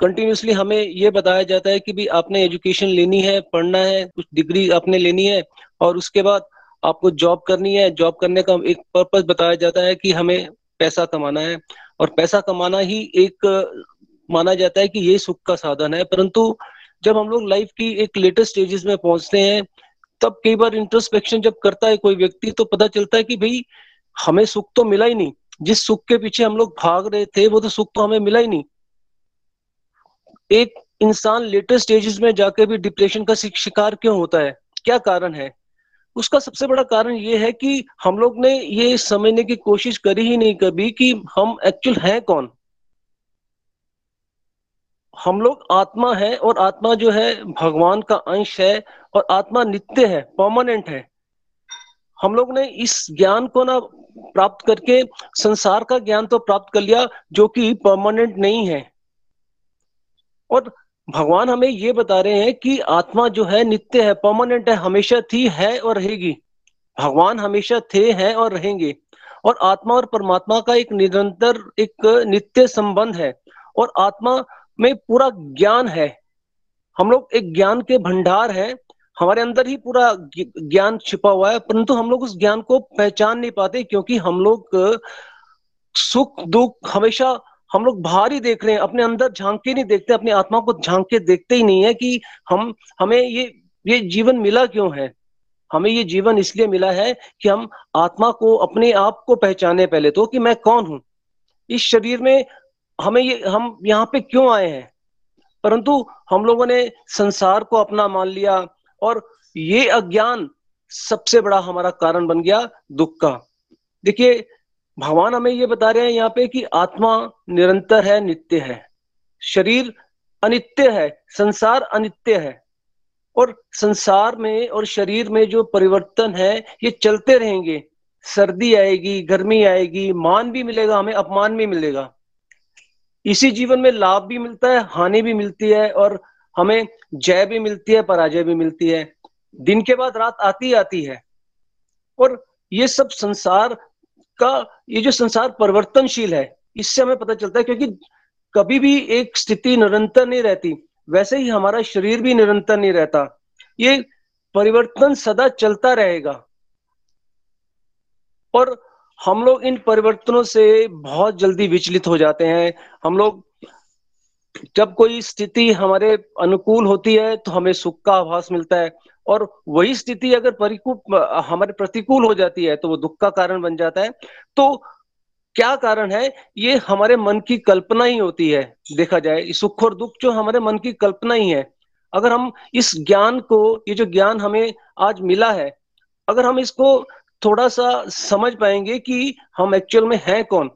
कंटिन्यूसली हमें ये बताया जाता है कि भी आपने एजुकेशन लेनी है, पढ़ना है, कुछ डिग्री आपने लेनी है और उसके बाद आपको जॉब करनी है। जॉब करने का एक पर्पज बताया जाता है कि हमें पैसा कमाना है और पैसा कमाना ही एक माना जाता है कि ये सुख का साधन है। परंतु जब हम लोग लाइफ की एक लेटेस्ट स्टेजेस में पहुँचते हैं तब कई बार इंट्रोस्पेक्शन जब करता है कोई व्यक्ति तो पता चलता है कि भाई, हमें सुख तो मिला ही नहीं। जिस सुख के पीछे हम लोग भाग रहे थे, वो तो सुख तो हमें मिला ही नहीं। एक इंसान लेटेस्ट स्टेजेस में जाके भी डिप्रेशन का शिकार क्यों होता है? क्या कारण है? उसका सबसे बड़ा कारण ये है कि हम लोग ने ये समझने की कोशिश करी ही नहीं कभी कि हम एक्चुअल हैं कौन? हम लोग आत्मा है और आत्मा जो है भगवान का अंश है और आत्मा नित्य है परमानेंट है। हम लोग ने इस ज्ञान को ना प्राप्त करके, संसार का ज्ञान तो प्राप्त कर लिया जो कि परमानेंट नहीं है। और भगवान हमें ये बता रहे हैं कि आत्मा जो है नित्य है परमानेंट है, हमेशा थी, है और रहेगी। भगवान हमेशा थे, हैं और रहेंगे। और आत्मा और परमात्मा का एक निरंतर, एक नित्य संबंध है। और आत्मा में पूरा ज्ञान है। हम लोग एक ज्ञान के भंडार है। हमारे अंदर ही पूरा ज्ञान छिपा हुआ है, परंतु हम लोग उस ज्ञान को पहचान नहीं पाते क्योंकि हम लोग, सुख, दुख हमेशा हम लोग बाहर ही देख रहे हैं, अपने अंदर झाँक के नहीं देखते, अपनी आत्मा को झाँक के देखते ही नहीं है कि हम, हमें ये ये जीवन मिला क्यों है? हमें ये जीवन इसलिए मिला है कि हम आत्मा को अपने आप को पहचाने पहले तो कि मैं कौन हूँ। इस शरीर में हमें ये, हम यहाँ पे क्यों आए हैं? परंतु हम लोगों ने संसार को अपना मान लिया और ये अज्ञान सबसे बड़ा हमारा कारण बन गया दुख का। देखिए, भगवान हमें ये बता रहे हैं यहाँ पे कि आत्मा निरंतर है, नित्य है। शरीर अनित्य है, संसार अनित्य है। और संसार में और शरीर में जो परिवर्तन है, ये चलते रहेंगे। सर्दी आएगी, गर्मी आएगी, मान भी मिलेगा, हमें अपमान भी मिलेगा। इसी जीवन में लाभ भी मिलता है, हानि भी मिलती है और हमें जय भी मिलती है, पराजय भी मिलती है। दिन के बाद रात आती आती है। और ये सब संसार का, ये जो संसार परिवर्तनशील है, इससे हमें पता चलता है क्योंकि कभी भी एक स्थिति निरंतर नहीं रहती, वैसे ही हमारा शरीर भी निरंतर नहीं रहता। ये परिवर्तन सदा चलता रहेगा। और हम लोग इन परिवर्तनों से बहुत जल्दी विचलित हो जाते हैं। हम लोग, जब कोई स्थिति हमारे अनुकूल होती है तो हमें सुख का आभास मिलता है। और वही स्थिति अगर परिकूल हमारे प्रतिकूल हो जाती है तो वो दुख का कारण बन जाता है। तो क्या कारण है? ये हमारे मन की कल्पना ही होती है, देखा जाए। सुख और दुख जो हमारे मन की कल्पना ही है। अगर हम इस ज्ञान को, ये जो ज्ञान हमें आज मिला है, अगर हम इसको थोड़ा सा समझ पाएँगे कि हम एक्चुअल में हैं कौन।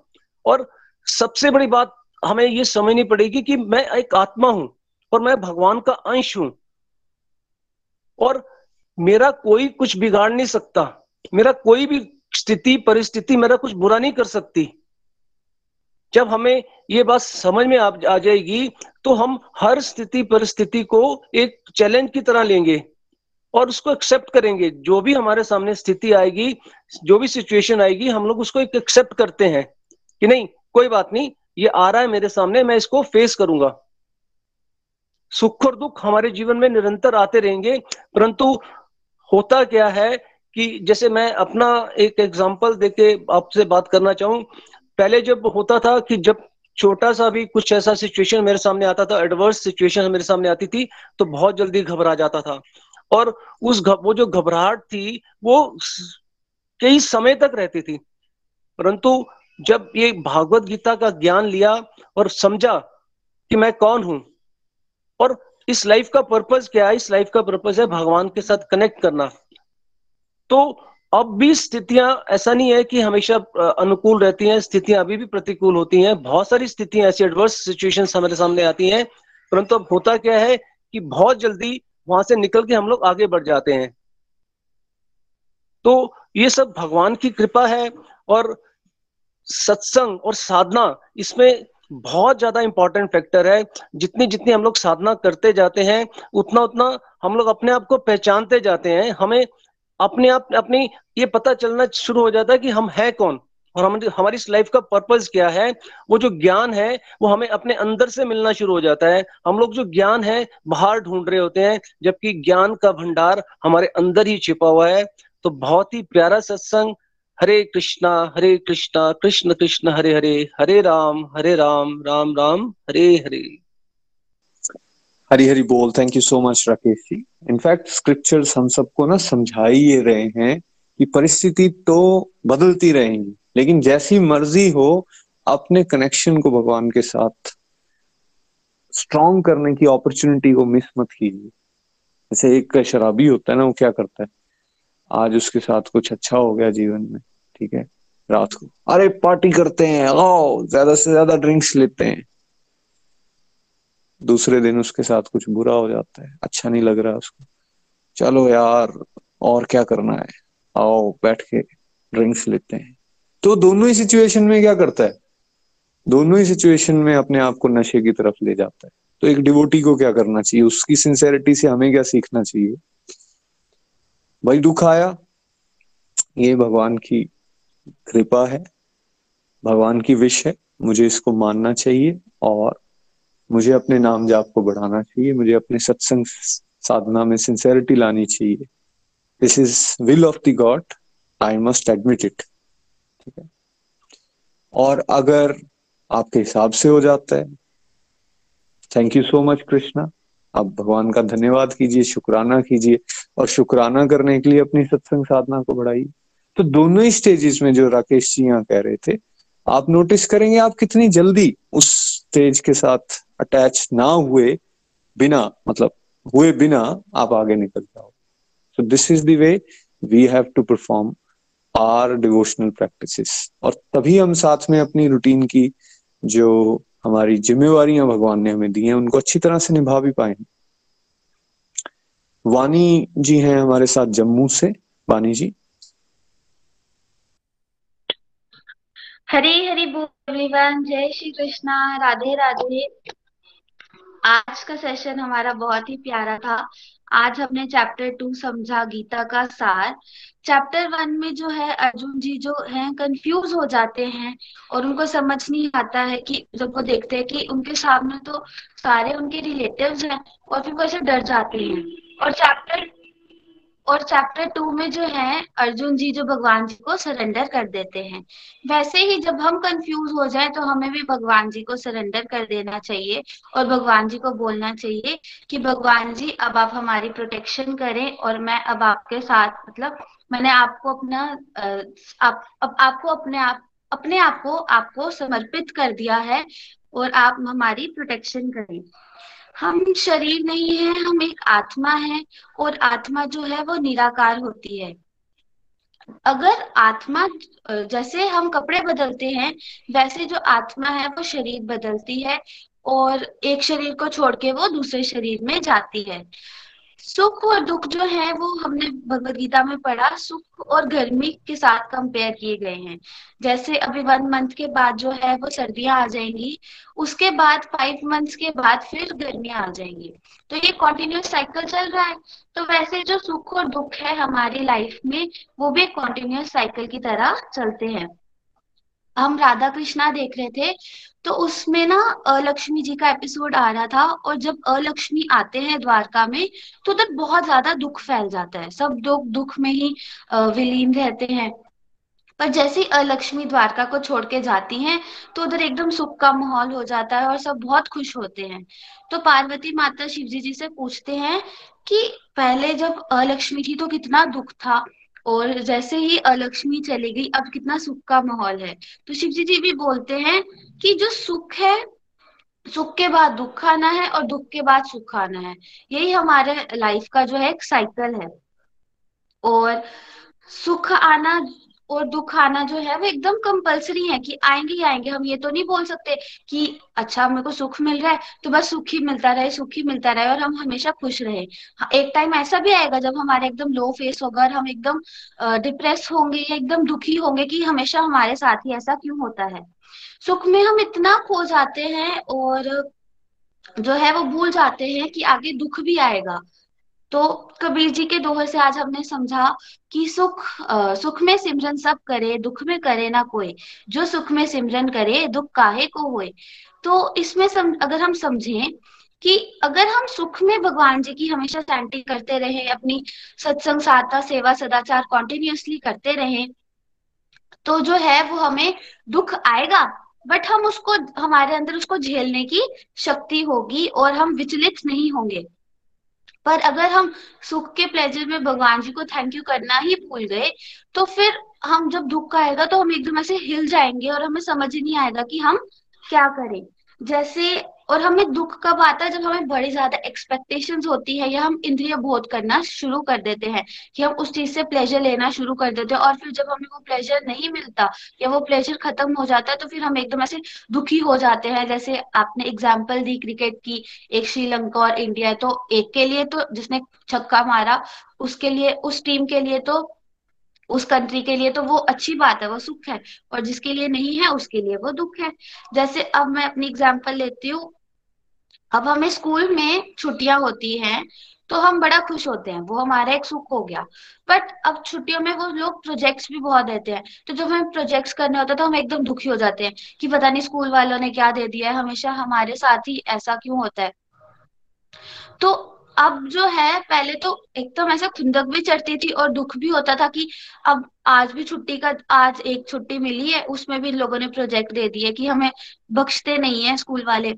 और सबसे बड़ी बात हमें ये समझनी पड़ेगी कि मैं एक आत्मा हूँ और मैं भगवान का अंश हूँ। और मेरा कोई कुछ बिगाड़ नहीं सकता मेरा कोई भी स्थिति परिस्थिति मेरा कुछ बुरा नहीं कर सकती। जब हमें ये बात समझ में आ, जाएगी तो हम हर स्थिति परिस्थिति को एक चैलेंज की तरह लेंगे। और उसको एक्सेप्ट करेंगे। जो भी हमारे सामने स्थिति आएगी, जो भी सिचुएशन आएगी, हम लोग उसको एक एक्सेप्ट करते हैं कि नहीं, कोई बात नहीं, ये आ रहा है मेरे सामने, मैं इसको फेस करूँगा। सुख और दुख हमारे जीवन में निरंतर आते रहेंगे, परंतु होता क्या है कि जैसे मैं अपना एक एग्जांपल देके आपसे बात करना चाहूँ। पहले जब होता था कि जब छोटा सा भी कुछ ऐसा सिचुएशन मेरे सामने आता था एडवर्स सिचुएशन मेरे सामने आती थी तो बहुत जल्दी घबरा जाता था। और उस वो जो घबराहट थी, वो कई समय तक रहती थी। परंतु जब ये भागवत गीता का ज्ञान लिया और समझा कि मैं कौन हूँ, और इस लाइफ का पर्पज क्या है, इस लाइफ का पर्पज है भगवान के साथ कनेक्ट करना तो अब भी स्थितियाँ, ऐसा नहीं है कि हमेशा अनुकूल रहती हैं, स्थितियाँ अभी भी प्रतिकूल होती हैं। बहुत सारी स्थितियाँ, ऐसी एडवर्स सिचुएशन हमारे सामने आती हैं। परंतु अब होता क्या है कि बहुत जल्दी वहाँ से निकल के हम लोग आगे बढ़ जाते हैं। तो ये सब भगवान की कृपा है और सत्संग और साधना इसमें बहुत ज़्यादा इंपॉर्टेंट फैक्टर है। जितनी जितनी हम लोग साधना करते जाते हैं, उतना उतना हम लोग अपने आप को पहचानते जाते हैं। हमें अपने आप, अपनी ये पता चलना शुरू हो जाता है कि हम है कौन। और हम हमारी इस लाइफ का पर्पज क्या है? वो जो ज्ञान है, वो हमें अपने अंदर से मिलना शुरू हो जाता है। हम लोग जो ज्ञान है, बाहर ढूंढ रहे होते हैं, जबकि ज्ञान का भंडार हमारे अंदर ही छिपा हुआ है। तो बहुत ही प्यारा सत्संग। हरे कृष्णा हरे कृष्णा, कृष्ण कृष्ण, हरे हरे हरे राम हरे राम राम राम, हरे हरे। हरी हरी बोल। Thank you so much Rakesh ji. In fact scriptures हम सबको ना समझा ही रहे हैं। कि परिस्थिति तो बदलती रहेगी, लेकिन जैसी मर्ज़ी हो, अपने कनेक्शन को भगवान के साथ स्ट्रॉन्ग करने की अपॉर्चुनिटी को मिस मत कीजिए। जैसे एक शराबी होता है ना, वो क्या करता है? आज उसके साथ कुछ अच्छा हो गया जीवन में, ठीक है? रात को, अरे पार्टी करते हैं, आओ, ज़्यादा से ज़्यादा ड्रिंक्स लेते हैं। दूसरे दिन उसके साथ कुछ बुरा हो जाता है अच्छा नहीं लग रहा उसको। चलो यार, और क्या करना है? आओ, बैठ के ड्रिंक्स लेते हैं। तो दोनों ही सिचुएशन में क्या करता है? दोनों ही सिचुएशन में अपने आप को नशे की तरफ़ ले जाता है। तो एक डिवोटी को क्या करना चाहिए? उसकी सिंसेरिटी से हमें क्या सीखना चाहिए? भाई, दुख आया? ये भगवान की कृपा है। भगवान की विश है। मुझे इसको मानना चाहिए और मुझे अपने नाम जाप को बढ़ाना चाहिए। मुझे अपने सत्संग साधना में सिंसेरिटी लानी चाहिए। This is will of the God I must admit it ठीक है? और अगर आपके हिसाब से हो जाता है thank you so much Krishna आप भगवान का धन्यवाद कीजिए, शुक्राना कीजिए, और शुक्राना करने के लिए अपनी सत्संग साधना को बढ़ाइए। तो दोनों ही स्टेजेस में जो राकेश जी यहाँ कह रहे थे, आप नोटिस करेंगे आप कितनी जल्दी उस स्टेज के साथ अटैच ना हुए बिना मतलब हुए बिना आप आगे निकल जाओ so this is the way we have to perform our devotional practices और तभी हम साथ में अपनी रूटीन की जो हमारी जिम्मेवार भगवान ने हमें दी हैं, उनको अच्छी तरह से निभा भी पाए वानी जी हैं हमारे साथ जम्मू से। वानी जी। हरी हरी एवरीवन, जय श्री कृष्णा, राधे राधे। आज का सेशन हमारा बहुत ही प्यारा था। आज हमने चैप्टर टू समझा गीता का सार। चैप्टर वन में जो है अर्जुन जी जो है कंफ्यूज हो जाते हैं और उनको समझ नहीं आता है कि जब वो देखते हैं कि उनके सामने तो सारे उनके रिलेटिव्स हैं और फिर वो ऐसे डर जाते हैं। और चैप्टर और चैप्टर टू में जो है, अर्जुन जी जो भगवान जी को सरेंडर कर देते हैं। वैसे ही जब हम कंफ्यूज हो जाए तो हमें भी भगवान जी को सरेंडर कर देना चाहिए और भगवान जी को बोलना चाहिए कि भगवान जी, अब आप हमारी प्रोटेक्शन करें और मैं अब आपके साथ मतलब मैंने आपको अपना आप, अब आपको अपने आप अपने आप को आपको समर्पित कर दिया है और आप हमारी प्रोटेक्शन करें। हम शरीर नहीं है, हम एक आत्मा है और आत्मा जो है वो निराकार होती है। अगर आत्मा, जैसे हम कपड़े बदलते हैं, वैसे जो आत्मा है वो शरीर बदलती है और एक शरीर को छोड़ के वो दूसरे शरीर में जाती है। सुख और दुख जो है वो हमने भगवत गीता में पढ़ा, सुख और गर्मी के साथ कंपेयर किए गए हैं। जैसे अभी वन मंथ के बाद जो है वो सर्दियाँ आ जाएँगी, उसके बाद फाइव मंथ्स के बाद फिर गर्मियाँ आ जाएँगी। तो ये कॉन्टिन्यूस साइकिल चल रहा है। तो वैसे जो सुख और दुख है हमारी लाइफ में, वो भी कॉन्टिन्यूस साइकिल की तरह चलते हैं। हम राधा कृष्णा देख रहे थे तो उसमें ना अलक्ष्मी जी का एपिसोड आ रहा था और जब अलक्ष्मी आते हैं द्वारका में तो उधर बहुत ज़्यादा दुख फैल जाता है। सब लोग दुख में ही विलीन रहते हैं। पर जैसे अलक्ष्मी द्वारका को छोड़ के जाती हैं तो उधर एकदम सुख का माहौल हो जाता है और सब बहुत खुश होते हैं। तो पार्वती माता शिवजी जी से पूछते हैं कि पहले जब अलक्ष्मी थी तो कितना दुख था और जैसे ही अलक्ष्मी चली गई, अब कितना सुख का माहौल है। तो शिव जी जी भी बोलते हैं कि जो सुख है, सुख के बाद दुख आना है और दुख के बाद सुख आना है। यही हमारे लाइफ का जो है एक साइकिल है। और सुख आना और दुख आना जो है वो एकदम कंपलसरी है कि आएँगे ही आएँगे हम ये तो नहीं बोल सकते कि अच्छा मेरे को सुख मिल रहा है तो बस सुख ही मिलता रहे सुख ही मिलता रहे और हम हमेशा खुश रहे। हाँ, एक टाइम ऐसा भी आएगा जब हमारे एकदम लो फेस होगा और हम एकदम डिप्रेस होंगे या एकदम दुखी होंगे कि हमेशा हमारे साथ ही ऐसा क्यों होता है। सुख में हम इतना खो जाते हैं और जो है वो भूल जाते हैं कि आगे दुख भी आएगा। तो कबीर जी के दोहे से आज हमने समझा कि सुख आ, सुख में सिमरन सब करे दुख में करे ना कोई। जो सुख में सिमरन करे दुख काहे को होए? तो इसमें सम, अगर हम समझें कि अगर हम सुख में भगवान जी की हमेशा शांति करते रहे अपनी सत्संग साधना सेवा सदाचार कॉन्टिन्यूसली करते रहे तो जो है वो हमें दुख आएगा बट हम उसको हमारे अंदर उसको झेलने की शक्ति होगी और हम विचलित नहीं होंगे। पर अगर हम सुख के प्लेजर में भगवान जी को थैंक यू करना ही भूल गए तो फिर हम जब दुख आएगा तो हम एकदम ऐसे हिल जाएँगे और हमें समझ नहीं आएगा कि हम क्या करें। जैसे और हमें दुख कब आता है, जब हमें बड़ी ज़्यादा एक्सपेक्टेशंस होती है, या हम इंद्रिय बोध करना शुरू कर देते हैं, कि हम उस चीज़ से प्लेजर लेना शुरू कर देते हैं, और फिर जब हमें वो प्लेजर नहीं मिलता, या वो प्लेजर खत्म हो जाता है तो फिर हम एकदम ऐसे दुखी हो जाते हैं। जैसे आपने एग्ज़ाम्पल दी क्रिकेट की, एक श्रीलंका और इंडिया तो एक के लिए तो जिसने छक्का मारा, उसके लिए, उस टीम के लिए तो उस कंट्री के लिए तो वो अच्छी बात है, वो सुख है, और जिसके लिए नहीं है, उसके लिए वो दुख है। जैसे अब मैं अपनी एग्ज़ाम्पल लेती हूँ अब हमें स्कूल में छुट्टियाँ होती हैं तो हम बड़ा खुश होते हैं। वो हमारा एक सुख हो गया। बट अब छुट्टियों में वो लोग प्रोजेक्ट्स भी बहुत देते हैं। तो जब हमें प्रोजेक्ट्स करने होते हैं तो हम एकदम दुखी हो जाते हैं कि पता नहीं स्कूल वालों ने क्या दे दिया है। हमेशा हमारे साथ ही ऐसा क्यों होता है? तो अब जो है, पहले तो एकदम ऐसा खुंदक भी चढ़ती थी और दुख भी होता था कि अब आज भी छुट्टी का, आज एक छुट्टी मिली है, उसमें भी लोगों ने प्रोजेक्ट दे दिए कि हमें बख्शते नहीं है स्कूल वाले।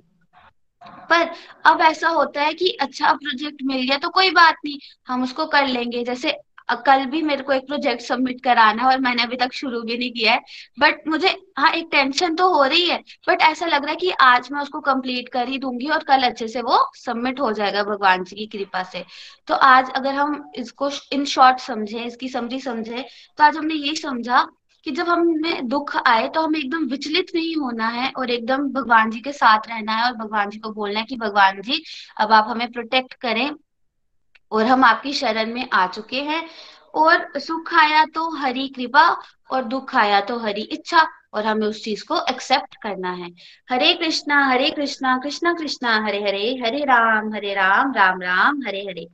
पर अब ऐसा होता है कि अच्छा प्रोजेक्ट मिल गया तो कोई बात नहीं, हम उसको कर लेंगे। जैसे कल भी मेरे को एक प्रोजेक्ट सबमिट कराना है और मैंने अभी तक शुरू भी नहीं किया है। बट मुझे हाँ एक टेंशन तो हो रही है बट ऐसा लग रहा है कि आज मैं उसको कंप्लीट कर ही दूँगी और कल अच्छे से वो सबमिट हो जाएगा भगवान जी की कृपा से। तो आज अगर हम इसको इन शॉर्ट समझे, इसकी समझी समझे तो आज हमने यही समझा कि जब हमें दुख आए तो हमें एकदम विचलित नहीं होना है और एकदम भगवान जी के साथ रहना है और भगवान जी को बोलना है कि भगवान जी, अब आप हमें प्रोटेक्ट करें और हम आपकी शरण में आ चुके हैं। और सुख आया तो हरी कृपा और दुख आया तो हरी इच्छा और हमें उस चीज़ को एक्सेप्ट करना है। हरे कृष्णा हरे कृष्णा कृष्णा कृष्णा, हरे हरे हरे राम हरे राम राम राम, हरे हरे,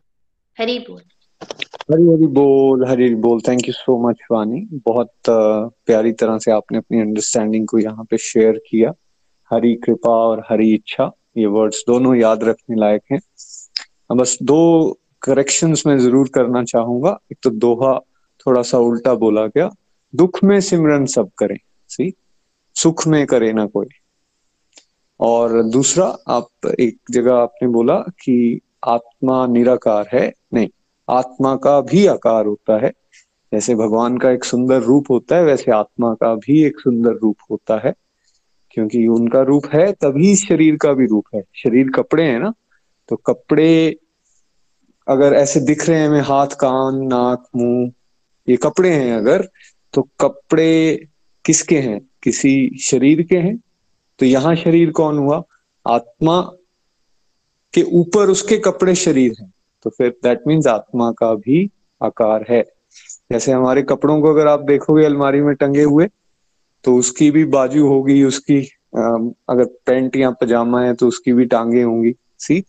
हरी बोल। हरी हरी बोल हरी बोल। थैंक यू सो मच वानी बहुत प्यारी तरह से आपने अपनी अंडरस्टैंडिंग को यहाँ पे शेयर किया। हरी कृपा और हरी इच्छा, ये वर्ड्स दोनों याद रखने लायक हैं। बस दो करेक्शंस में ज़रूर करना चाहूँगा। एक तो दोहा थोड़ा सा उल्टा बोला गया। दुख में सिमरन सब करें सी सुख में करे ना कोई। और दूसरा, आप एक जगह आपने बोला कि आत्मा निराकार है, नहीं। आत्मा का भी आकार होता है। जैसे भगवान का एक सुंदर रूप होता है, वैसे आत्मा का भी एक सुंदर रूप होता है। क्योंकि उनका रूप है, तभी शरीर का भी रूप है। शरीर कपड़े हैं ना तो कपड़े अगर ऐसे दिख रहे हैं हमें हाथ, कान, नाक, मुँह, ये कपड़े हैं अगर तो कपड़े किसके हैं? किसी शरीर के हैं। तो यहाँ शरीर कौन हुआ? आत्मा के ऊपर उसके कपड़े शरीर हैं। तो फिर दैट मीन्स आत्मा का भी आकार है। जैसे हमारे कपड़ों को अगर आप देखोगे, अलमारी में टंगे हुए तो उसकी भी बाजू होगी, उसकी अगर पैंट या पजामा है तो उसकी भी टांगे होंगी। सी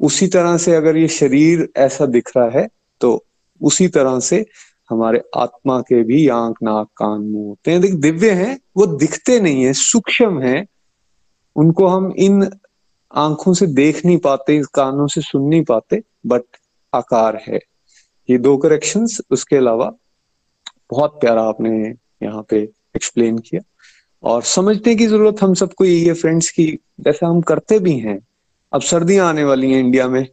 उसी तरह से अगर ये शरीर ऐसा दिख रहा है तो उसी तरह से हमारे आत्मा के भी आँख, नाक, कान, मुँह होते हैं। दिव्य हैं, वो दिखते नहीं है, सूक्ष्म है। उनको हम इन आँखों से देख नहीं पाते, कानों से सुन नहीं पाते। बट आकार है। ये दो करेक्शंस उसके अलावा बहुत प्यारा आपने यहाँ पे एक्सप्लेन किया। और समझने की ज़रूरत हम सबको यही है फ्रेंड्स की जैसे हम करते भी हैं। अब सर्दियाँ आने वाली हैं इंडिया में।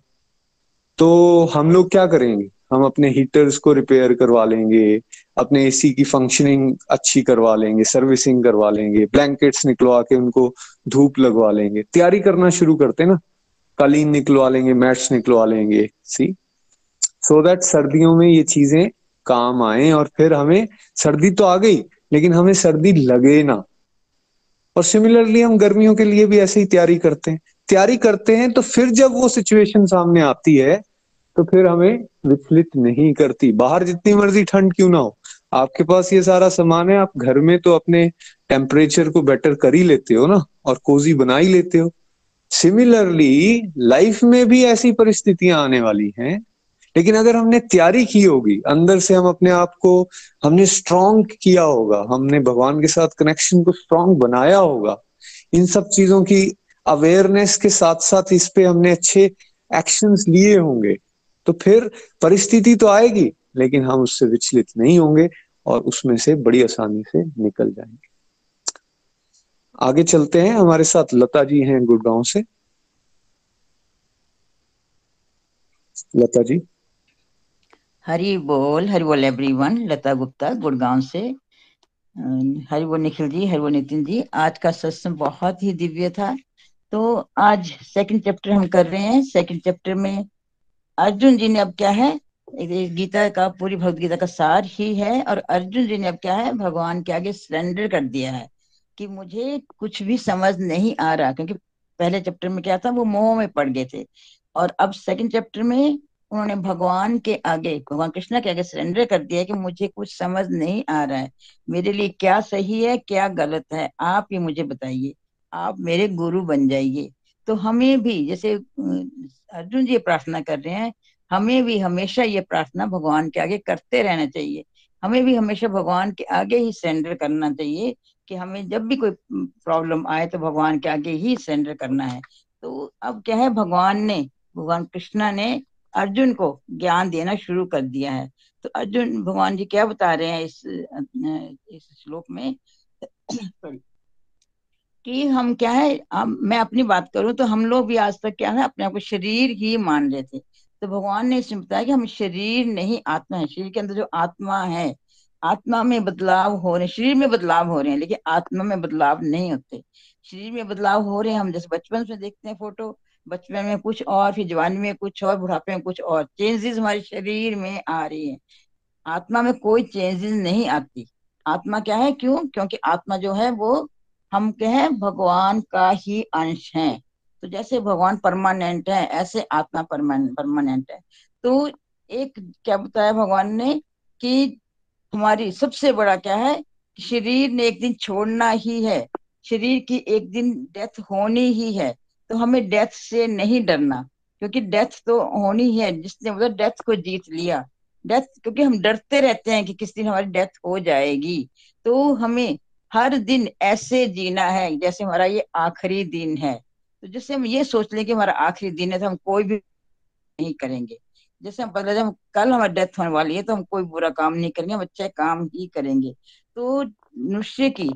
तो हम लोग क्या करेंगे? हम अपने हीटर्स को रिपेयर करवा लेंगे, अपने एसी की फंक्शनिंग अच्छी करवा लेंगे सर्विसिंग करवा लेंगे ब्लैंकेट्स निकलवा के उनको धूप लगवा लेंगे। तैयारी करना शुरू करते ना। कालीन निकलवा लेंगे मैट्स निकलवा लेंगे सी सो दैट सर्दियों में ये चीज़ें काम आए और फिर हमें सर्दी तो आ गई, लेकिन हमें सर्दी लगे ना। और सिमिलरली हम गर्मियों के लिए भी ऐसे ही तैयारी करते हैं। तैयारी करते हैं तो फिर जब वो सिचुएशन सामने आती है तो फिर हमें विचलित नहीं करती। बाहर जितनी मर्ज़ी ठंड क्यों ना हो। आपके पास ये सारा सामान है, आप घर में तो अपने टेम्परेचर को बेटर कर ही लेते हो ना, और कोजी बना ही लेते हो। सिमिलरली लाइफ में भी ऐसी परिस्थितियाँ आने वाली हैं, लेकिन अगर हमने तैयारी की होगी, अंदर से हम अपने आप को, हमने स्ट्रांग किया होगा, हमने भगवान के साथ कनेक्शन को स्ट्रांग बनाया होगा, इन सब चीज़ों की अवेयरनेस के साथ साथ इस पे हमने अच्छे एक्शंस लिए होंगे तो फिर परिस्थिति तो आएगी, लेकिन हम उससे विचलित नहीं होंगे और उसमें से बड़ी आसानी से निकल जाएँगे। आगे चलते हैं। हमारे साथ लता जी हैं गुड़गांव से। लता जी। हरी बोल हरी बोल एवरीवन लता गुप्ता, गुड़गांव से। हरी बोल निखिल जी, हरी बोल नितिन जी। आज का सत्संग बहुत ही दिव्य था। तो आज सेकंड चैप्टर हम कर रहे हैं। सेकंड चैप्टर में अर्जुन जी ने अब क्या है? गीता का, पूरी भगवत गीता का सार ही है। और अर्जुन जी ने अब क्या है? भगवान के आगे सरेंडर कर दिया है। कि मुझे कुछ भी समझ नहीं आ रहा, क्योंकि पहले चैप्टर में क्या था, वो मोह में पड़ गए थे। और अब सेकंड चैप्टर में उन्होंने भगवान के आगे, भगवान कृष्णा के आगे सरेंडर कर दिया कि मुझे कुछ समझ नहीं आ रहा है। मेरे लिए क्या सही है, क्या गलत है, आप ही मुझे बताइए। आप मेरे गुरु बन जाइए। तो हमें भी, जैसे अर्जुन जी प्रार्थना कर रहे हैं, हमें भी हमेशा ये प्रार्थना भगवान के आगे करते रहना चाहिए। हमें भी हमेशा भगवान के आगे ही सरेंडर करना चाहिए। कि हमें जब भी कोई प्रॉब्लम आए तो भगवान के आगे ही सरेंडर करना है। तो अब क्या है? भगवान ने भगवान कृष्णा ने अर्जुन को ज्ञान देना शुरू कर दिया है। तो अर्जुन भगवान जी क्या बता रहे हैं इस इस श्लोक में? कि हम क्या है हम, मैं अपनी बात करूँ तो हम लोग भी आज तक क्या है अपने आप को शरीर ही मान रहे थे। तो भगवान ने इसमें बताया कि हम शरीर नहीं आत्मा है। शरीर के अंदर जो आत्मा है आत्मा में बदलाव हो रहे हैं, शरीर में बदलाव हो रहे हैं, लेकिन आत्मा में बदलाव नहीं होते। शरीर में बदलाव हो रहे हैं, हम जैसे बचपन से देखते हैं फ़ोटो, बचपन में कुछ और, फिर जवानी में कुछ और, बुढ़ापे में कुछ और चेंजेस हमारे शरीर में आ रही है। आत्मा में कोई चेंजेस नहीं आती। आत्मा क्या है? क्यों? क्योंकि आत्मा जो है वो, हम कहें भगवान का ही अंश है। तो जैसे भगवान परमानेंट है, ऐसे आत्मा परमानेंट है। तो एक क्या बताया भगवान ने कि हमारी सबसे बड़ा क्या है? शरीर ने एक दिन छोड़ना ही है। शरीर की एक दिन डेथ होनी ही है। तो हमें डेथ से नहीं डरना, क्योंकि डेथ तो होनी है जिसने मतलब डेथ को जीत लिया। डेथ क्योंकि हम डरते रहते हैं कि किस दिन हमारी डेथ हो जाएगी। तो हमें हर दिन ऐसे जीना है, जैसे हमारा ये आखिरी दिन है। तो जैसे हम ये सोच लें कि हमारा आखिरी दिन है तो हम कोई भी नहीं करेंगे। जैसे हम पता हम कल हमारी डेथ होने वाली है तो हम कोई बुरा काम नहीं करेंगे अच्छे काम ही करेंगे। तो मनुष्य की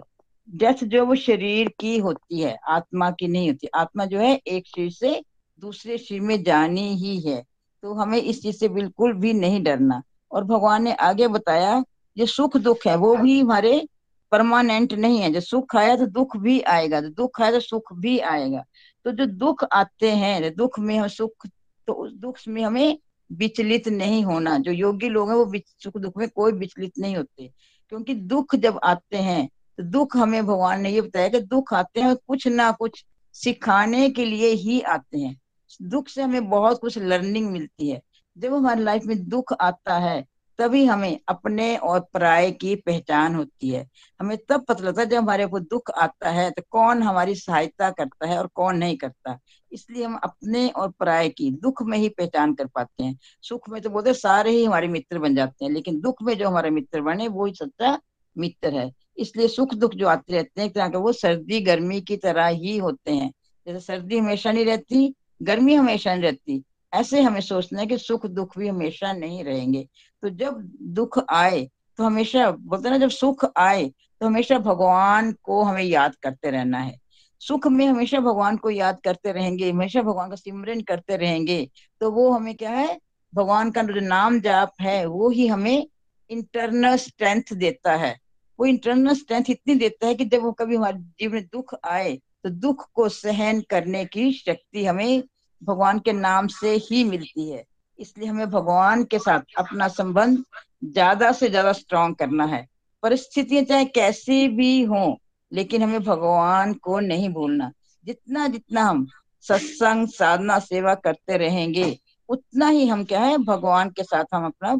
डेथ जो वो शरीर की होती है, आत्मा की नहीं होती। आत्मा जो है, एक शरीर से दूसरे शरीर में जानी ही है। तो हमें इस चीज़ से बिल्कुल भी नहीं डरना। और भगवान ने आगे बताया, जो सुख दुख है, वो भी हमारे परमानेंट नहीं है। जो सुख आया तो दुख भी आएगा। जो दुख आया तो सुख भी आएगा। तो जो दुख आते हैं दुख में हम सुख तो उस दुख में हमें विचलित नहीं होना, जो योगी लोग हैं वो सुख दुख में कोई विचलित नहीं होते। क्योंकि दुख जब आते हैं तो दुख हमें भगवान ने ये बताया कि दुख आते हैं कुछ ना कुछ सिखाने के लिए ही आते हैं। दुख से हमें बहुत कुछ लर्निंग मिलती है। जब हमारी लाइफ में दुख आता है तभी हमें अपने और पराये की पहचान होती है। हमें तब पता लगता है जब हमारे को दुख आता है तो कौन हमारी सहायता करता है और कौन नहीं करता। इसलिए हम अपने और पराये की दुख में ही पहचान कर पाते हैं। सुख में तो बोलते सारे ही हमारे मित्र बन जाते हैं, लेकिन दुख में जो हमारे मित्र बने, वो ही सच्चा मित्र है। इसलिए सुख दुख जो आते रहते हैं, एक तरह का वो सर्दी, गर्मी की तरह ही होते हैं। जैसे सर्दी हमेशा नहीं रहती, गर्मी हमेशा नहीं रहती ऐसे हमें सोचना है कि सुख दुख भी हमेशा नहीं रहेंगे। तो जब दुख आए तो हमेशा, बोलते ना, जब सुख आए तो हमेशा भगवान को हमें याद करते रहना है। सुख में हमेशा भगवान को याद करते रहेंगे, हमेशा भगवान का सिमरन करते रहेंगे तो वो हमें क्या है? भगवान का जो नाम जाप है, वो ही हमें इंटरनल स्ट्रेंथ देता है। वो इंटरनल स्ट्रेंथ इतनी देता है कि जब वो कभी हमारे जीवन में दुख आए तो दुख को सहन करने की शक्ति हमें भगवान के नाम से ही मिलती है। इसलिए हमें भगवान के साथ अपना संबंध ज़्यादा से ज़्यादा स्ट्रॉन्ग करना है। परिस्थितियाँ चाहे कैसी भी हो, लेकिन हमें भगवान को नहीं भूलना। जितना जितना हम सत्संग, साधना, सेवा करते रहेंगे, उतना ही हम क्या है, भगवान के साथ हम अपना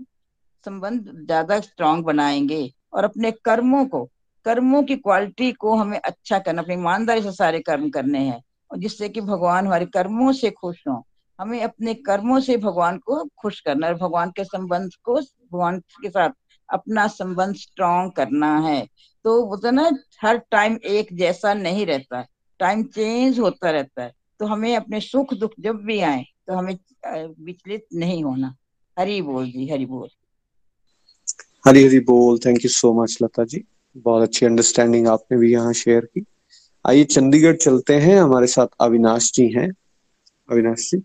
संबंध ज़्यादा स्ट्रॉन्ग बनाएँगे और अपने कर्मों को, कर्मों की क्वालिटी को हमें अच्छा करना, अपनी ईमानदारी से सारे कर्म करने हैं। और जिससे कि भगवान हमारे कर्मों से खुश हो। हमें अपने कर्मों से भगवान को खुश करना है भगवान के संबंध को, भगवान के साथ अपना संबंध स्ट्रॉन्ग करना है। तो बोलते ना, हर टाइम एक जैसा नहीं रहता टाइम चेंज होता रहता है। तो हमें अपने सुख दुख जब भी आए तो हमें विचलित नहीं होना। हरी बोल जी, हरी बोल। हरी हरी बोल। Thank you so much Lata ji. बहुत अच्छी अंडरस्टैंडिंग आपने भी यहाँ शेयर की। आइए, चंडीगढ़ चलते हैं। हमारे साथ अविनाश जी हैं। अविनाश जी।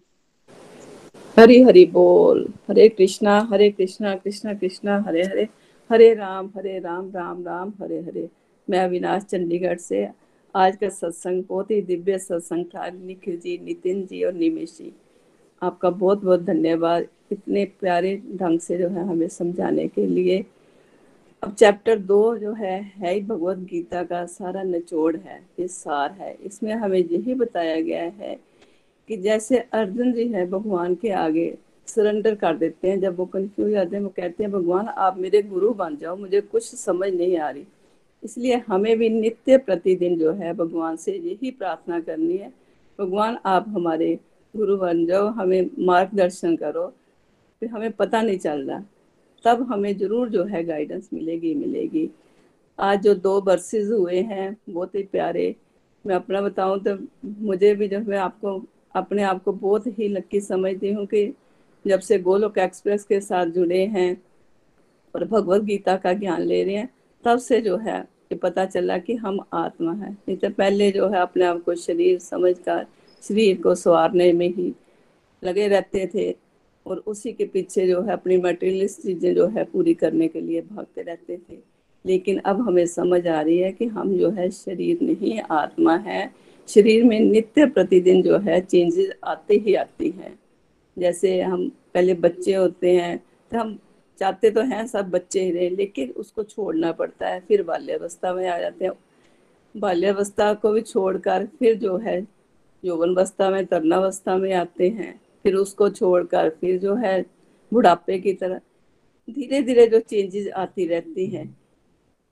हरी हरी बोल। हरे कृष्णा हरे कृष्णा कृष्णा कृष्णा, हरे हरे। हरे राम हरे राम राम राम, हरे हरे। मैं अविनाश चंडीगढ़ से। आज का सत्संग बहुत ही दिव्य सत्संग था। निखिल जी, नितिन जी और निमेश जी। आपका बहुत बहुत धन्यवाद। इतने प्यारे ढंग से जो है हमें समझाने के लिए। अब चैप्टर दो जो है है भगवत गीता का, सारा निचोड़ है, ये सार है। इसमें हमें यही बताया गया है कि जैसे अर्जुन जी है भगवान के आगे सरेंडर कर देते हैं। जब वो कंफ्यूज जाते हैं, वो कहते हैं, भगवान, आप मेरे गुरु बन जाओ, मुझे कुछ समझ नहीं आ रही। इसलिए हमें भी नित्य प्रतिदिन जो है भगवान से यही प्रार्थना करनी है। भगवान, आप हमारे गुरु बन जाओ, हमें मार्गदर्शन करो। फिर हमें पता नहीं चल रहा तब हमें ज़रूर जो है गाइडेंस मिलेगी मिलेगी। आज जो दो वर्सेस हुए हैं, बहुत ही प्यारे। मैं अपना बताऊँ तो मुझे भी जो मैं आपको, अपने आप को बहुत ही लक्की समझती हूँ कि जब से गोलोक एक्सप्रेस के साथ जुड़े हैं और भगवत गीता का ज्ञान ले रहे हैं, तब से जो है ये पता चला कि हम आत्मा है। नहीं तो पहले जो है अपने आप को शरीर समझ कर शरीर को संवारने में ही लगे रहते थे। और उसी के पीछे जो है अपनी मटेरियलिस्ट चीज़ें जो है पूरी करने के लिए भागते रहते थे। लेकिन अब हमें समझ आ रही है कि हम जो है शरीर नहीं आत्मा है। शरीर में नित्य प्रतिदिन जो है चेंजेस आते ही आती हैं। जैसे हम पहले बच्चे होते हैं तो हम चाहते तो हैं सब बच्चे ही रहे, लेकिन उसको छोड़ना पड़ता है। फिर बाल्यावस्था में आ जाते हैं। बाल्यावस्था को भी छोड़कर फिर जो है यौवनवस्था में, तरणावस्था में आते हैं। फिर उसको छोड़कर फिर जो है बुढ़ापे की तरह धीरे धीरे जो चेंजेस आती रहती हैं।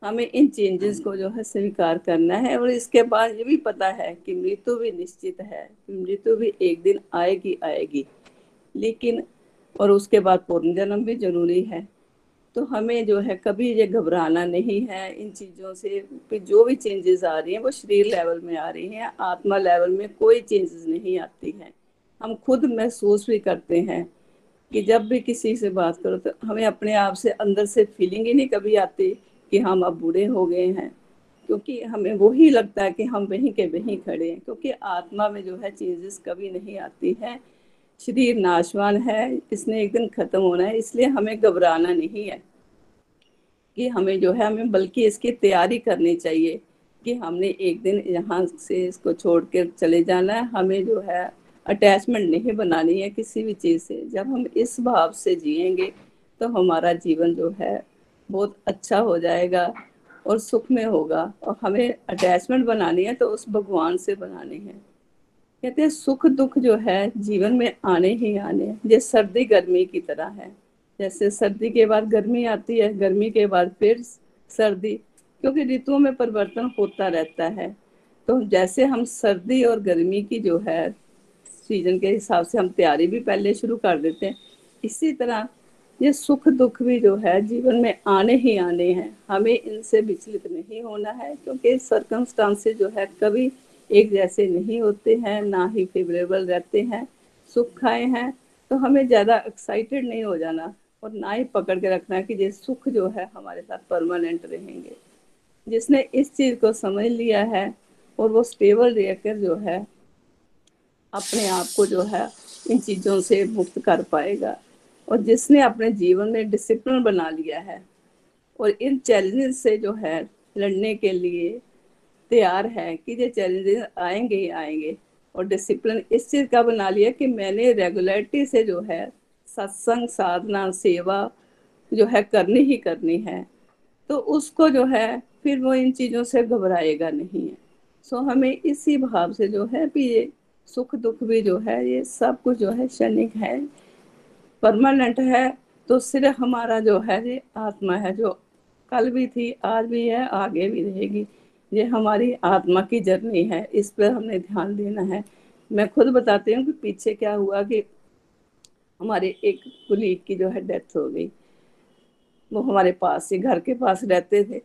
हमें इन चेंजेस को जो है स्वीकार करना है और इसके बाद ये भी पता है कि मृत्यु भी निश्चित है, मृत्यु भी एक दिन आएगी आएगी। लेकिन और उसके बाद पूर्ण जन्म भी ज़रूरी है। तो हमें जो है कभी ये घबराना नहीं है, इन चीज़ों से जो भी चेंजेस आ रही हैं वो शरीर लेवल में आ रही हैं, आत्मा लेवल में कोई चेंजेस नहीं आती हैं। हम खुद महसूस भी करते हैं कि जब भी किसी से बात करो तो हमें अपने आप से अंदर से फीलिंग ही नहीं कभी आती कि हम अब बूढ़े हो गए हैं। क्योंकि हमें वही लगता है कि हम वहीं के वहीं खड़े हैं, क्योंकि आत्मा में जो है चेंजेस कभी नहीं आती है। शरीर नाशवान है, इसने एक दिन खत्म होना है, इसलिए हमें घबराना नहीं है कि हमें जो है, हमें बल्कि इसकी तैयारी करनी चाहिए कि हमने एक दिन यहाँ से इसको छोड़ कर चले जाना है, हमें जो है अटैचमेंट नहीं बनानी है किसी भी चीज़ से। जब हम इस भाव से जिएँगे तो हमारा जीवन जो है, बहुत अच्छा हो जाएगा और सुख में होगा। और हमें अटैचमेंट बनानी है तो उस भगवान से बनानी है। कहते हैं, सुख दुख जो है, जीवन में आने ही आने हैं। ये सर्दी गर्मी की तरह है। जैसे सर्दी के बाद गर्मी आती है, गर्मी के बाद फिर सर्दी। क्योंकि ऋतुओं में परिवर्तन होता रहता है। तो जैसे हम सर्दी और गर्मी की जो है सीज़न के हिसाब से हम तैयारी भी पहले शुरू कर देते हैं। इसी तरह ये सुख दुख भी जो है, जीवन में आने ही आने हैं। हमें इनसे विचलित नहीं होना है, क्योंकि सर्कमस्टांसेस जो है कभी एक जैसे नहीं होते हैं, ना ही फेवरेबल रहते हैं। सुख खाए हैं तो हमें ज़्यादा एक्साइटेड नहीं हो जाना और ना ही पकड़ के रखना कि ये सुख जो है हमारे साथ परमानेंट रहेंगे। जिसने इस चीज़ को समझ लिया है और वो स्टेबल रहकर जो है अपने आप को जो है इन चीज़ों से मुक्त कर पाएगा। और जिसने अपने जीवन में डिसिप्लिन बना लिया है और इन चैलेंजेस से जो है लड़ने के लिए तैयार है कि ये चैलेंजेस आएँगे ही आएँगे। और डिसिप्लिन इस चीज़ का बना लिया कि मैंने रेगुलरिटी से जो है सत्संग, साधना, सेवा जो है करनी ही करनी है। तो उसको जो है फिर वो इन चीज़ों से घबराएगा नहीं है। सो हमें इसी भाव से जो है भी ये सुख, दुख भी जो है, ये सब कुछ जो है क्षणिक है परमानेंट है तो सिर्फ़ हमारा जो है, ये आत्मा है, जो कल भी थी, आज भी है, आगे भी रहेगी, ये हमारी आत्मा की जर्नी है, इस पर हमने ध्यान देना है। मैं खुद बताती हूँ कि पीछे क्या हुआ कि हमारे एक कुलीग की जो है डेथ हो गई। वो हमारे पास ही घर के पास रहते थे।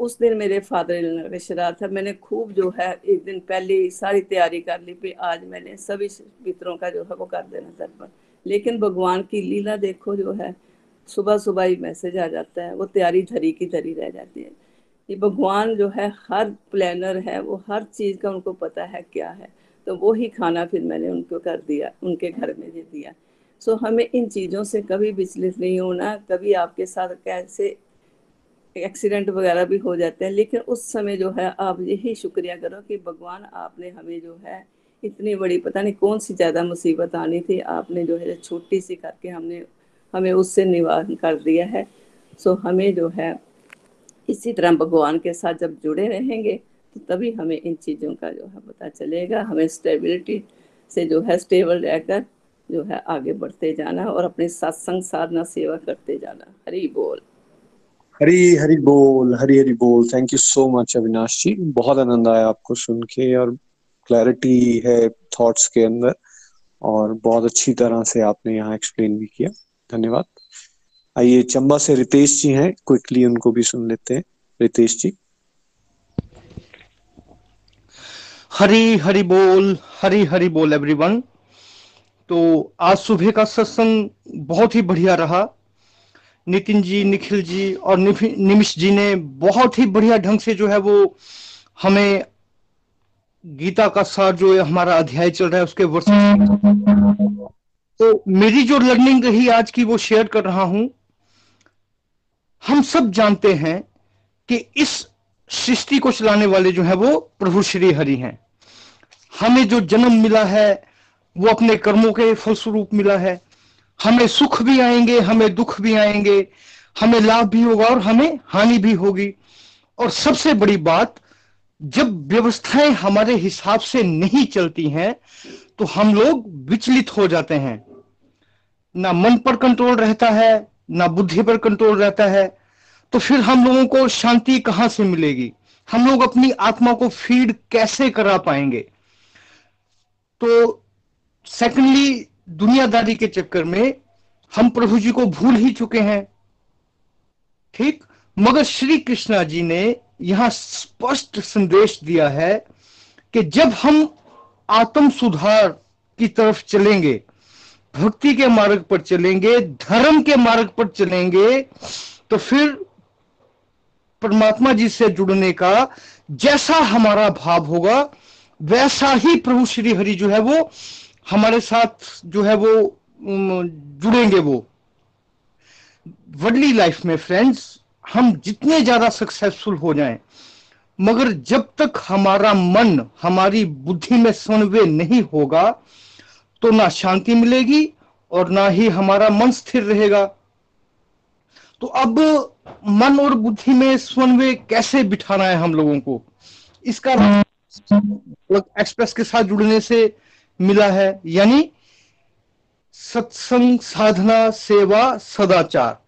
उस दिन मेरे फादर का शराब था मैंने खूब जो है, एक दिन पहले सारी तैयारी कर ली फिर आज मैंने सभी पितरों का जो है वो कर देना दर्पण। लेकिन भगवान की लीला देखो जो है सुबह सुबह ही मैसेज आ जाता है। वो तैयारी धरी की धरी रह जाती है। ये भगवान जो है, हर प्लानर है, वो हर चीज़ का उनको पता है क्या है। तो वो ही खाना फिर मैंने उनको कर दिया, उनके घर में दे दिया। सो हमें इन चीज़ों से कभी विचलित नहीं होना, कभी आपके साथ कैसे एक्सीडेंट वगैरह भी हो जाते हैं। लेकिन उस समय जो है, आप यही शुक्रिया करो कि भगवान आपने हमें जो है, इतनी बड़ी, पता नहीं कौन सी ज़्यादा मुसीबत आनी थी, आपने जो है छोटी सी करके हमने, हमें उससे निवारण कर दिया है। सो हमें जो है, इसी तरह भगवान के साथ जब जुड़े रहेंगे तो तभी हमें इन चीज़ों का जो है पता चलेगा। हमें स्टेबिलिटी से जो है स्टेबल रहकर जो है, आगे बढ़ते जाना और अपने सत्संग साधना, सेवा करते जाना। हरी बोल। हरी हरी बोल, हरी हरी बोल। Thank you so much Avinash ji. बहुत आनंद आया आपको सुन के और क्लैरिटी है थॉट्स के अंदर और बहुत अच्छी तरह से आपने यहाँ एक्सप्लेन भी किया। धन्यवाद। आइए, चंबा से रितेश जी हैं। क्विकली उनको भी सुन लेते हैं। रितेश जी। हरी हरी बोल, हरी हरी बोल एवरीवन तो आज सुबह का सत्संग बहुत ही बढ़िया रहा। नितिन जी, निखिल जी और निमिष जी ने बहुत ही बढ़िया ढंग से जो है वो हमें गीता का सार जो है हमारा अध्याय चल रहा है, उसके वर्ष तो मेरी जो लर्निंग रही आज की, वो शेयर कर रहा हूँ। हम सब जानते हैं कि इस सृष्टि को चलाने वाले जो है वो प्रभु श्री हरि हैं। हमें जो जन्म मिला है, वो अपने कर्मों के फलस्वरूप मिला है। हमें सुख भी आएँगे, हमें दुख भी आएँगे, हमें लाभ भी होगा और हमें हानि भी होगी। और सबसे बड़ी बात, जब व्यवस्थाएँ हमारे हिसाब से नहीं चलती हैं तो हम लोग विचलित हो जाते हैं। ना मन पर कंट्रोल रहता है, ना बुद्धि पर कंट्रोल रहता है तो फिर हम लोगों को शांति कहाँ से मिलेगी? हम लोग अपनी आत्मा को फ़ीड कैसे करा पाएँगे? तो सेकंडली दुनियादारी के चक्कर में हम प्रभु जी को भूल ही चुके हैं। ठीक? मगर श्री कृष्णा जी ने यहाँ स्पष्ट संदेश दिया है कि जब हम आत्म सुधार की तरफ़ चलेंगे, भक्ति के मार्ग पर चलेंगे, धर्म के मार्ग पर चलेंगे तो फिर परमात्मा जी से जुड़ने का जैसा हमारा भाव होगा, वैसा ही प्रभु श्री हरि जो है वो हमारे साथ जो है वो जुड़ेंगे वो। वर्डली लाइफ में फ्रेंड्स हम जितने ज़्यादा सक्सेसफुल हो जाएँ मगर जब तक हमारा मन हमारी बुद्धि में समन्वय नहीं होगा तो ना शांति मिलेगी और ना ही हमारा मन स्थिर रहेगा। तो अब मन और बुद्धि में समन्वय कैसे बिठाना है हम लोगों को? इसका एक्सप्रेस के साथ जुड़ने से मिला है, यानी सत्संग, साधना, सेवा, सदाचार।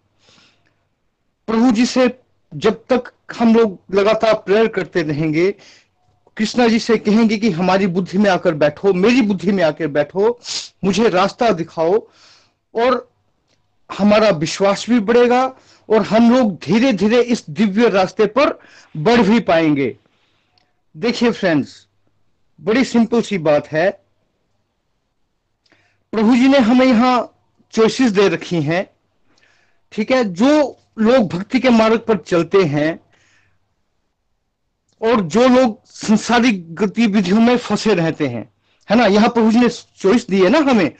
प्रभु जी से जब तक हम लोग लगातार प्रेयर करते रहेंगे, कृष्णा जी से कहेंगे कि हमारी बुद्धि में आकर बैठो, मेरी बुद्धि में आकर बैठो, मुझे रास्ता दिखाओ, और हमारा विश्वास भी बढ़ेगा, और हम लोग धीरे धीरे इस दिव्य रास्ते पर बढ़ भी पाएँगे। देखिए फ्रेंड्स बड़ी सिंपल सी बात है प्रभु जी ने हमें यहाँ चॉइसेस दे रखी हैं। ठीक है, जो लोग भक्ति के मार्ग पर चलते हैं और जो लोग संसारिक गतिविधियों में फंसे रहते हैं, है ना? यहाँ प्रभु जी ने चॉइस दी है ना हमें।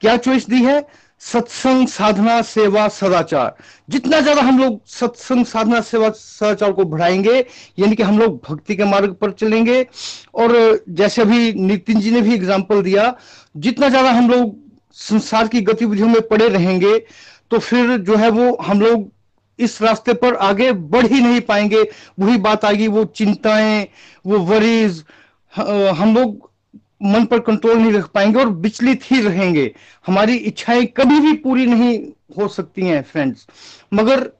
क्या चॉइस दी है? सत्संग साधना सेवा सदाचार। जितना ज़्यादा हम लोग सत्संग साधना सेवा सदाचार को बढ़ाएँगे, यानी कि हम लोग भक्ति के मार्ग पर चलेंगे, और जैसे अभी नितिन जी ने भी एग्ज़ाम्पल दिया, जितना ज़्यादा हम लोग संसार की गतिविधियों में पड़े रहेंगे तो फिर जो है वो हम लोग इस रास्ते पर आगे बढ़ ही नहीं पाएँगे। वही बात आएगी, वो चिंताएँ, वो वरीज हम लोग मन पर कंट्रोल नहीं रख पाएँगे और विचलित ही रहेंगे। हमारी इच्छाएँ कभी भी पूरी नहीं हो सकती हैं फ्रेंड्स मगर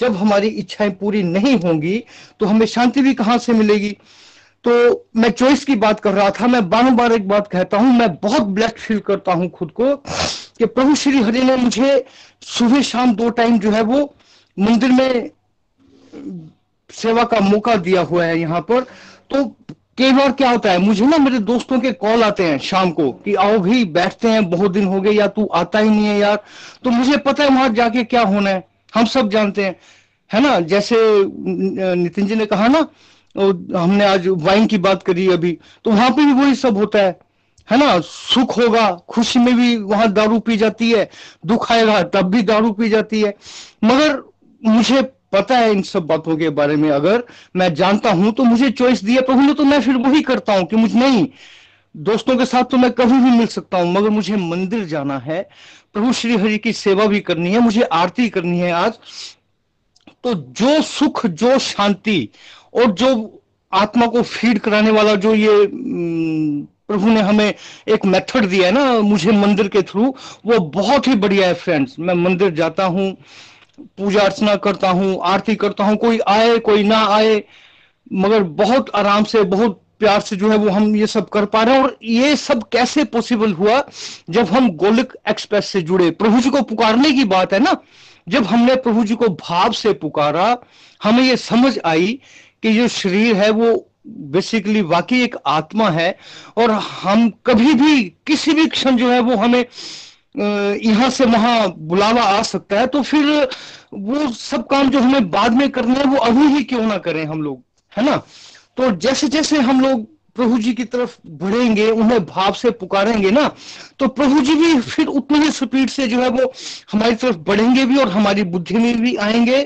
जब हमारी इच्छाएँ पूरी नहीं होंगी तो हमें शांति भी कहाँ से मिलेगी? तो मैं चॉइस की बात कर रहा था, मैं बार बार एक बात कहता हूँ, मैं बहुत ब्लेस्ड फील करता हूँ खुद को कि प्रभु श्री हरि ने मुझे सुबह शाम दो टाइम जो है वो मंदिर में सेवा का मौका दिया हुआ है यहाँ पर। तो कई बार क्या होता है, मुझे ना मेरे दोस्तों के कॉल आते हैं शाम को कि आओ भी बैठते हैं, बहुत दिन हो गए, या तू आता ही नहीं है यार। तो मुझे पता है वहाँ जाके क्या होना है, हम सब जानते हैं, है ना? जैसे नितिन जी ने कहा ना हमने आज वाइन की बात करी अभी तो वहाँ पे भी वही सब होता है है ना? सुख होगा, खुशी में भी वहाँ दारू पी जाती है, दुख आएगा, तब भी दारू पी जाती है। मगर मुझे पता है इन सब बातों के बारे में? अगर मैं जानता हूँ तो मुझे चॉइस दिया प्रभु ने तो मैं फिर वही करता हूँ कि मुझे नहीं। दोस्तों के साथ तो मैं कभी भी मिल सकता हूँ, मगर मुझे मंदिर जाना है। प्रभु श्री हरि की सेवा भी करनी है, मुझे आरती करनी है आज। तो जो सुख, जो शांति और जो आत्मा को फ़ीड कराने वाला जो ये प्रभु ने हमें एक मेथड दिया है ना, मुझे मंदिर के थ्रू वो बहुत ही बढ़िया है फ्रेंड्स मैं मंदिर जाता हूँ पूजा अर्चना करता हूँ, आरती करता हूँ, कोई आए, कोई ना आए, मगर बहुत आराम से, बहुत प्यार से जो है वो हम ये सब कर पा रहे हैं। और ये सब कैसे पॉसिबल हुआ? जब हम गोलिक एक्सप्रेस से जुड़े, प्रभु जी को पुकारने की बात है ना? जब हमने प्रभु जी को भाव से पुकारा, हमें ये समझ आई कि जो शरीर है वो बेसिकली वाकई एक आत्मा है, और हम कभी भी, किसी भी क्षण जो है वो हमें यहाँ से वहाँ बुलावा आ सकता है तो फिर वो सब काम जो हमें बाद में करने हैं, वो अभी ही क्यों ना करें हम लोग, है ना? तो जैसे जैसे हम लोग प्रभु जी की तरफ़ बढ़ेंगे, उन्हें भाव से पुकारेंगे ना तो प्रभु जी भी फिर उतनी ही स्पीड से जो है वो हमारी तरफ़ बढ़ेंगे भी और हमारी बुद्धि में भी आएँगे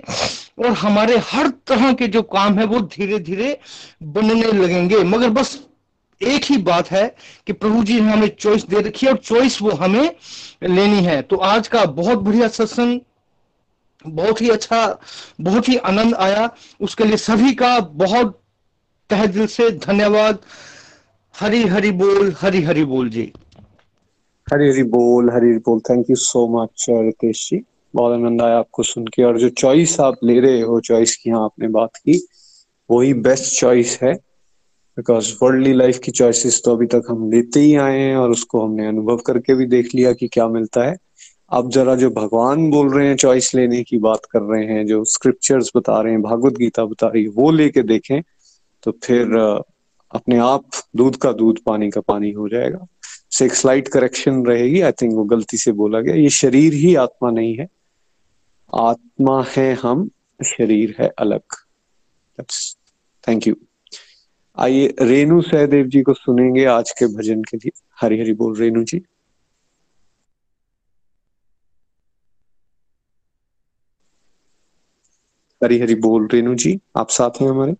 और हमारे हर तरह के जो काम है, वो धीरे धीरे बनने लगेंगे। मगर बस एक ही बात है कि प्रभु जी ने हमें चॉइस दे रखी है और चॉइस वो हमें लेनी है। तो आज का बहुत बढ़िया सत्संग, बहुत ही अच्छा बहुत ही आनंद आया। उसके लिए सभी का बहुत तह दिल से धन्यवाद। हरी हरी बोल, हरी हरी बोल जी। हरी हरी बोल, हरी हरी बोल। Thank you so much Ritesh ji. बहुत आनंद आया आपको सुन के। और जो चॉइस आप ले रहे हो चॉइस की यहाँ आपने बात की, वही बेस्ट चॉइस है। बिकॉज़ वर्ल्डली लाइफ की चॉइसेस तो अभी तक हम लेते ही आए हैं और उसको हमने अनुभव करके भी देख लिया कि क्या मिलता है। अब जरा जो भगवान बोल रहे हैं चॉइस लेने की बात कर रहे हैं, जो स्क्रिप्चर्स बता रहे हैं, भागवत गीता बता रही है, वो लेके देखें तो फिर अपने आप दूध का दूध, पानी का पानी हो जाएगा। से एक स्लाइट करेक्शन रहेगी आई थिंक वो गलती से बोला गया। ये शरीर ही आत्मा नहीं है। आत्मा है हम, शरीर है अलग। थैंक यू आइए रेणु सहदेव जी को सुनेंगे आज के भजन के लिए। हरी हरी बोल रेणु जी। हरी हरी बोल रेणु जी, आप साथ हैं हमारे?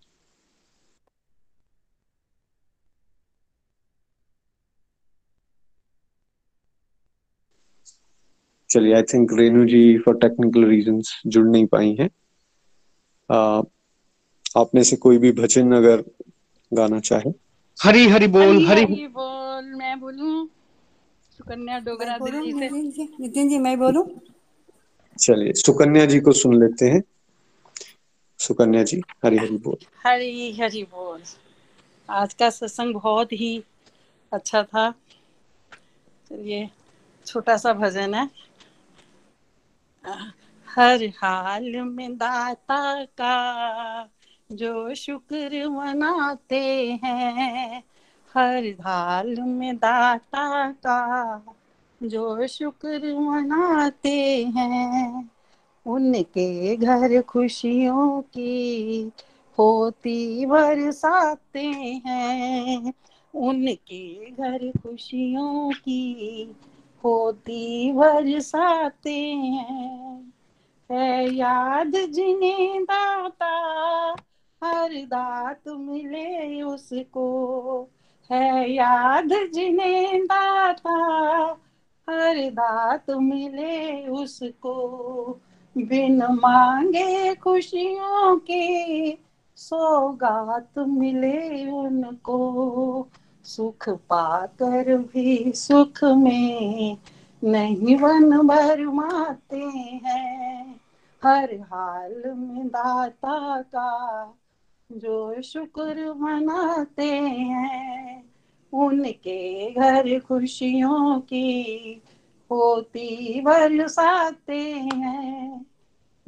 चलिए I think Renu ji for technical reason जुड़ नहीं पाई हैं। आप में से कोई भी भजन अगर गाना चाहे। हरी हरी बोल हरी, हरी बोल मैं बोलूँ। सुकन्या डोगरा दिल्ली से। नितिन जी मैं बोलूँ? चलिए सुकन्या जी को सुन लेते हैं। सुकन्या जी हरी हरी बोल। हरी हरी बोल। आज का सत्संग बहुत ही अच्छा था। चलिए छोटा सा भजन है। हर हाल में दाता का जो शुक्र मनाते हैं, हर हाल में दाता का, जो शुक्र मनाते हैं, उनके घर खुशियों की होती बरसाते हैं, उनके घर खुशियों की होती बरसाते हैं। है याद जिन्हें दाता हर दात मिले उसको, है याद जिन्हें दाता हर दात मिले उसको। बिन मांगे खुशियों के सौगात मिले उनको, सुख पाकर भी सुख में नहीं वन भरमाते हैं। हर हाल में दाता का जो शुक्र मनाते हैं, उनके घर खुशियों की होती बरसाते हैं।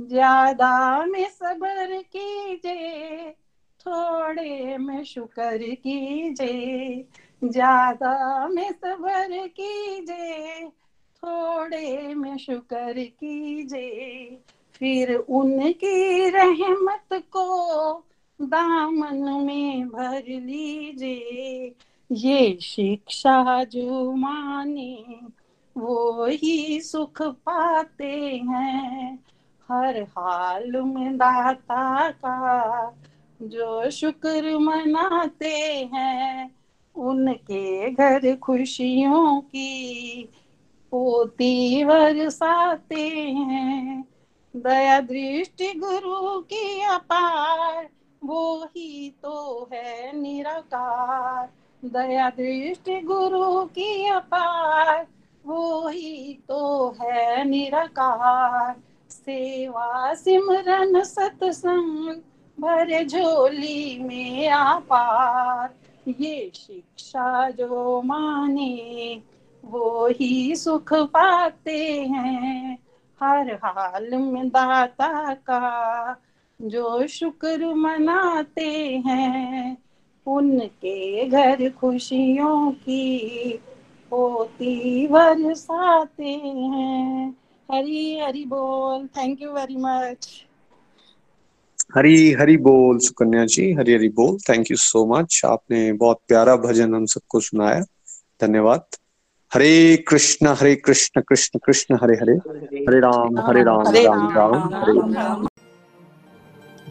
ज़्यादा में सबर कीजिए, थोड़े में शुक्र कीजिए। ज़्यादा में सबर कीजिए, थोड़े में शुक्र कीजिए। फिर उनकी रहमत को दामन में भर लीजिए, ये शिक्षा जो माने वो ही सुख पाते हैं। हर हाल में दाता का जो शुक्र मनाते हैं, उनके घर खुशियों की पोती बरसाते हैं। दया दृष्टि गुरु की अपार वो ही तो है निराकार। दया दृष्टि गुरु की अपार। वो ही तो है निराकार। सेवा सिमरन सत्संग भरे झोली में आपार। ये शिक्षा जो माने वो ही सुख पाते हैं। हर हाल में दाता का जो शुक्र मनाते हैं उनके घर खुशियों की पोती बरसाते हैं। हरी हरी बोल। Thank you very much Hari Hari बोल सुकन्या जी। हरी हरी बोल। थैंक यू सो मच आपने बहुत प्यारा भजन हम सबको सुनाया। धन्यवाद। हरे कृष्ण हरे कृष्ण कृष्ण कृष्ण हरे हरे। हरे राम हरे राम राम राम हरे